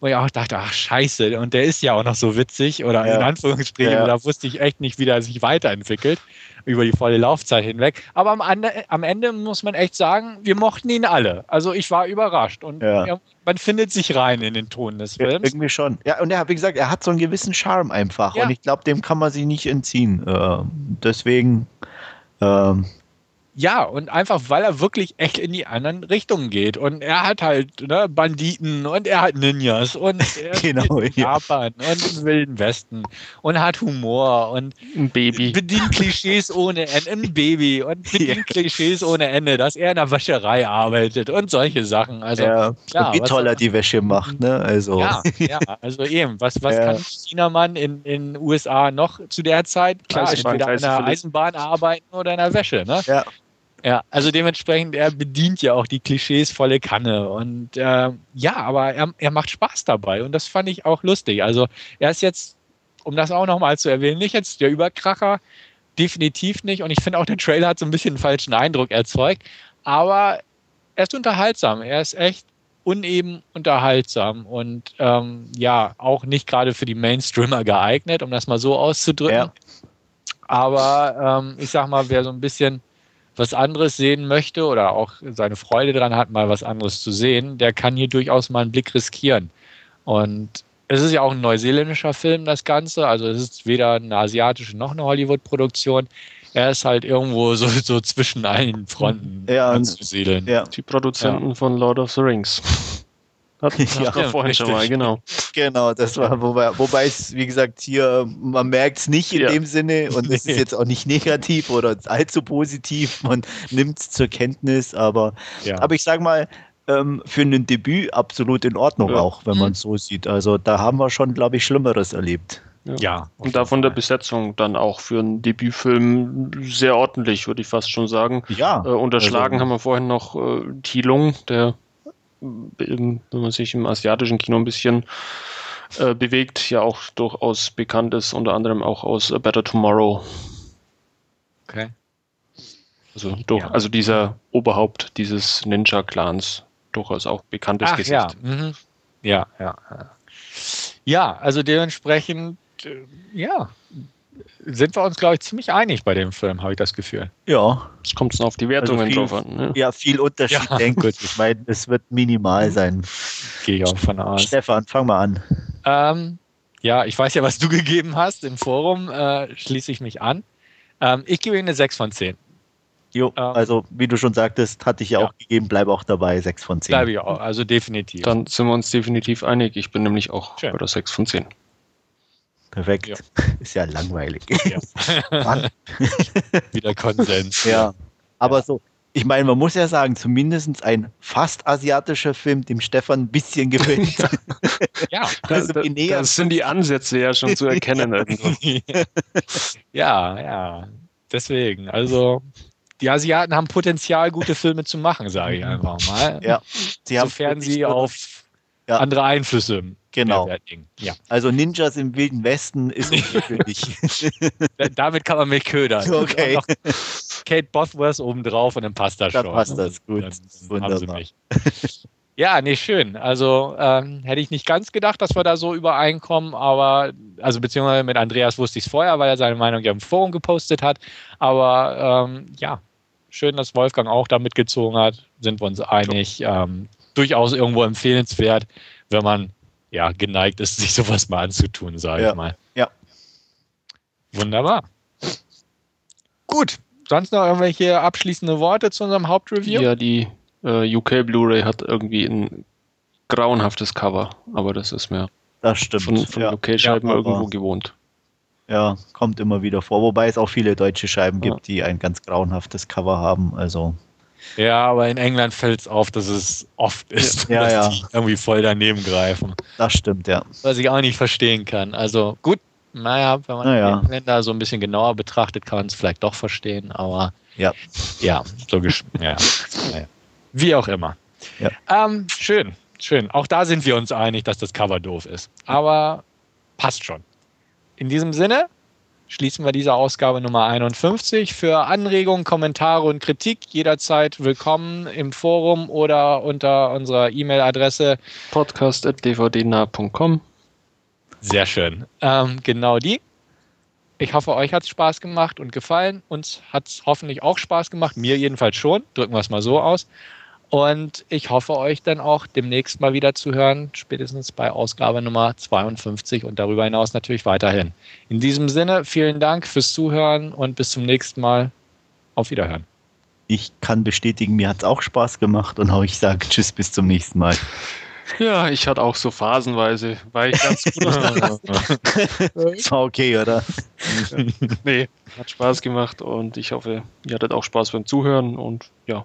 Wo ich auch dachte, ach scheiße, und der ist ja auch noch so witzig oder ja. in Anführungsstrichen, ja. da wusste ich echt nicht, wie der sich weiterentwickelt über die volle Laufzeit hinweg. Aber am, am, Ende muss man echt sagen, wir mochten ihn alle. Also ich war überrascht und ja. man findet sich rein in den Ton des Films. Ja, irgendwie schon. Ja, und er, wie gesagt, er hat so einen gewissen Charme einfach ja. und ich glaube, dem kann man sich nicht entziehen. Äh, deswegen. Ähm, ja, und einfach, weil er wirklich echt in die anderen Richtungen geht. Und er hat halt ne, Banditen und er hat Ninjas und er genau, in Japan ja. und im Wilden Westen und hat Humor und ein Baby. bedient Klischees ohne Ende, ein Baby und bedient ja. Klischees ohne Ende, dass er in der Wäscherei arbeitet und solche Sachen. Also ja. klar, wie toll er die Wäsche macht, ne? Also. Ja, ja, also eben. Was, was kann Chinamann in den USA noch zu der Zeit? Klar, entweder in der Eisenbahn arbeiten oder in der Wäsche, ne? Ja. Ja, also dementsprechend, er bedient ja auch die Klischees volle Kanne. Und äh, ja, aber er, er macht Spaß dabei und das fand ich auch lustig. Also er ist jetzt, um das auch nochmal zu erwähnen, nicht jetzt der Überkracher, definitiv nicht. Und ich finde auch, der Trailer hat so ein bisschen einen falschen Eindruck erzeugt. Aber er ist unterhaltsam. Er ist echt uneben unterhaltsam und ähm, ja, auch nicht gerade für die Mainstreamer geeignet, um das mal so auszudrücken. Ja. Aber ähm, ich sag mal, wer so ein bisschen was anderes sehen möchte oder auch seine Freude daran hat, mal was anderes zu sehen, der kann hier durchaus mal einen Blick riskieren. Und es ist ja auch ein neuseeländischer Film, das Ganze. Also es ist weder eine asiatische noch eine Hollywood-Produktion. Er ist halt irgendwo so, so zwischen allen Fronten ja, anzusiedeln. Ja. Die Produzenten ja. von Lord of the Rings. Hatten ja, wir vorhin richtig. schon mal, genau. Genau, das war, wobei, wobei es, wie gesagt, hier, man merkt es nicht in ja. dem Sinne und es ist jetzt auch nicht negativ oder allzu positiv, man nimmt es zur Kenntnis, aber, ja. aber ich sage mal, ähm, für ein Debüt absolut in Ordnung ja. auch, wenn man es so sieht. Also da haben wir schon, glaube ich, Schlimmeres erlebt. Ja. ja und davon der Besetzung dann auch für einen Debütfilm sehr ordentlich, würde ich fast schon sagen. Ja. Äh, unterschlagen also, haben wir vorhin noch äh, Tilung, der wenn man sich im asiatischen Kino ein bisschen äh, bewegt, ja auch durchaus bekannt ist, unter anderem auch aus A Better Tomorrow. Okay. Also, durch, ja. also dieser Oberhaupt dieses Ninja-Clans, durchaus auch bekanntes Ach, Gesicht. Ja. Mhm. ja, ja. Ja, also dementsprechend, äh, ja, sind wir uns, glaube ich, ziemlich einig bei dem Film, habe ich das Gefühl. Ja. Es kommt auf die Wertungen also viel, drauf an. Ne? Ja, viel Unterschied, ja. denke ich. Ich meine, es wird minimal sein. Gehe ich auch von aus. Stefan, fang mal an. Ähm, ja, ich weiß ja, was du gegeben hast im Forum, äh, schließe ich mich an. Ähm, ich gebe ihm eine 6 von 10. Jo, ähm, also wie du schon sagtest, hatte ich ja, ja. auch gegeben, bleibe auch dabei, 6 von 10. Bleibe ich auch, also definitiv. Dann sind wir uns definitiv einig. Ich bin nämlich auch Schön. bei der 6 von 10. Perfekt. Ja. Ist ja langweilig. Ja. Wieder Konsens. Ja. Aber so, ich meine, man muss ja sagen, zumindest ein fast asiatischer Film, dem Stefan ein bisschen gewöhnt. ja, also da, da, das sind die Ansätze ja schon zu erkennen. ja, ja. Deswegen, also die Asiaten haben Potenzial, gute Filme zu machen, sage ich einfach mal. Ja. Sie Sofern sie auf ja. andere Einflüsse Genau. Ja. Also Ninjas im Wilden Westen ist ungewöhnlich. Damit kann man mich ködern. Okay. Kate Bothworth obendrauf und dann passt das dann schon. passt das gut. Dann, Wunderbar. Ja, nee, schön. Also ähm, hätte ich nicht ganz gedacht, dass wir da so übereinkommen, aber, also beziehungsweise mit Andreas wusste ich es vorher, weil er seine Meinung ja im Forum gepostet hat. Aber ähm, ja, schön, dass Wolfgang auch da mitgezogen hat, sind wir uns einig. Ähm, durchaus irgendwo empfehlenswert, wenn man ja geneigt ist, sich sowas mal anzutun, sage ja. ich mal. Ja. Wunderbar. Gut. Sonst noch irgendwelche abschließende Worte zu unserem Hauptreview? Ja, die äh, UK Blu-ray hat irgendwie ein grauenhaftes Cover, aber das ist mir das stimmt. von, von ja. UK-Scheiben ja, irgendwo gewohnt. Ja, kommt immer wieder vor, wobei es auch viele deutsche Scheiben gibt, die ein ganz grauenhaftes Cover haben. Also ja, aber in England fällt es auf, dass es oft ist, ja, dass ja. die irgendwie voll daneben greifen. Das stimmt, ja. Was ich auch nicht verstehen kann. Also gut, naja, wenn man naja. Engländer so ein bisschen genauer betrachtet, kann man es vielleicht doch verstehen, aber ja, ja so ja. Wie auch immer. Ja. Ähm, schön, schön. Auch da sind wir uns einig, dass das Cover doof ist. Aber passt schon. In diesem Sinne, schließen wir diese Ausgabe Nummer 51. Für Anregungen, Kommentare und Kritik jederzeit willkommen im Forum oder unter unserer E-Mail-Adresse podcast.dvdnah.com. Sehr schön. Ähm, genau die. Ich hoffe, euch hat es Spaß gemacht und gefallen. Uns hat es hoffentlich auch Spaß gemacht. Mir jedenfalls schon. Drücken wir es mal so aus. Und ich hoffe, euch dann auch demnächst mal wieder zu hören, spätestens bei Ausgabe Nummer 52 und darüber hinaus natürlich weiterhin. In diesem Sinne, vielen Dank fürs Zuhören und bis zum nächsten Mal. Auf Wiederhören. Ich kann bestätigen, mir hat es auch Spaß gemacht und auch ich sage Tschüss, bis zum nächsten Mal. Ja, ich hatte auch so phasenweise, war ich ganz gut. das war okay, oder? nee, hat Spaß gemacht und ich hoffe, ihr hattet auch Spaß beim Zuhören und ja,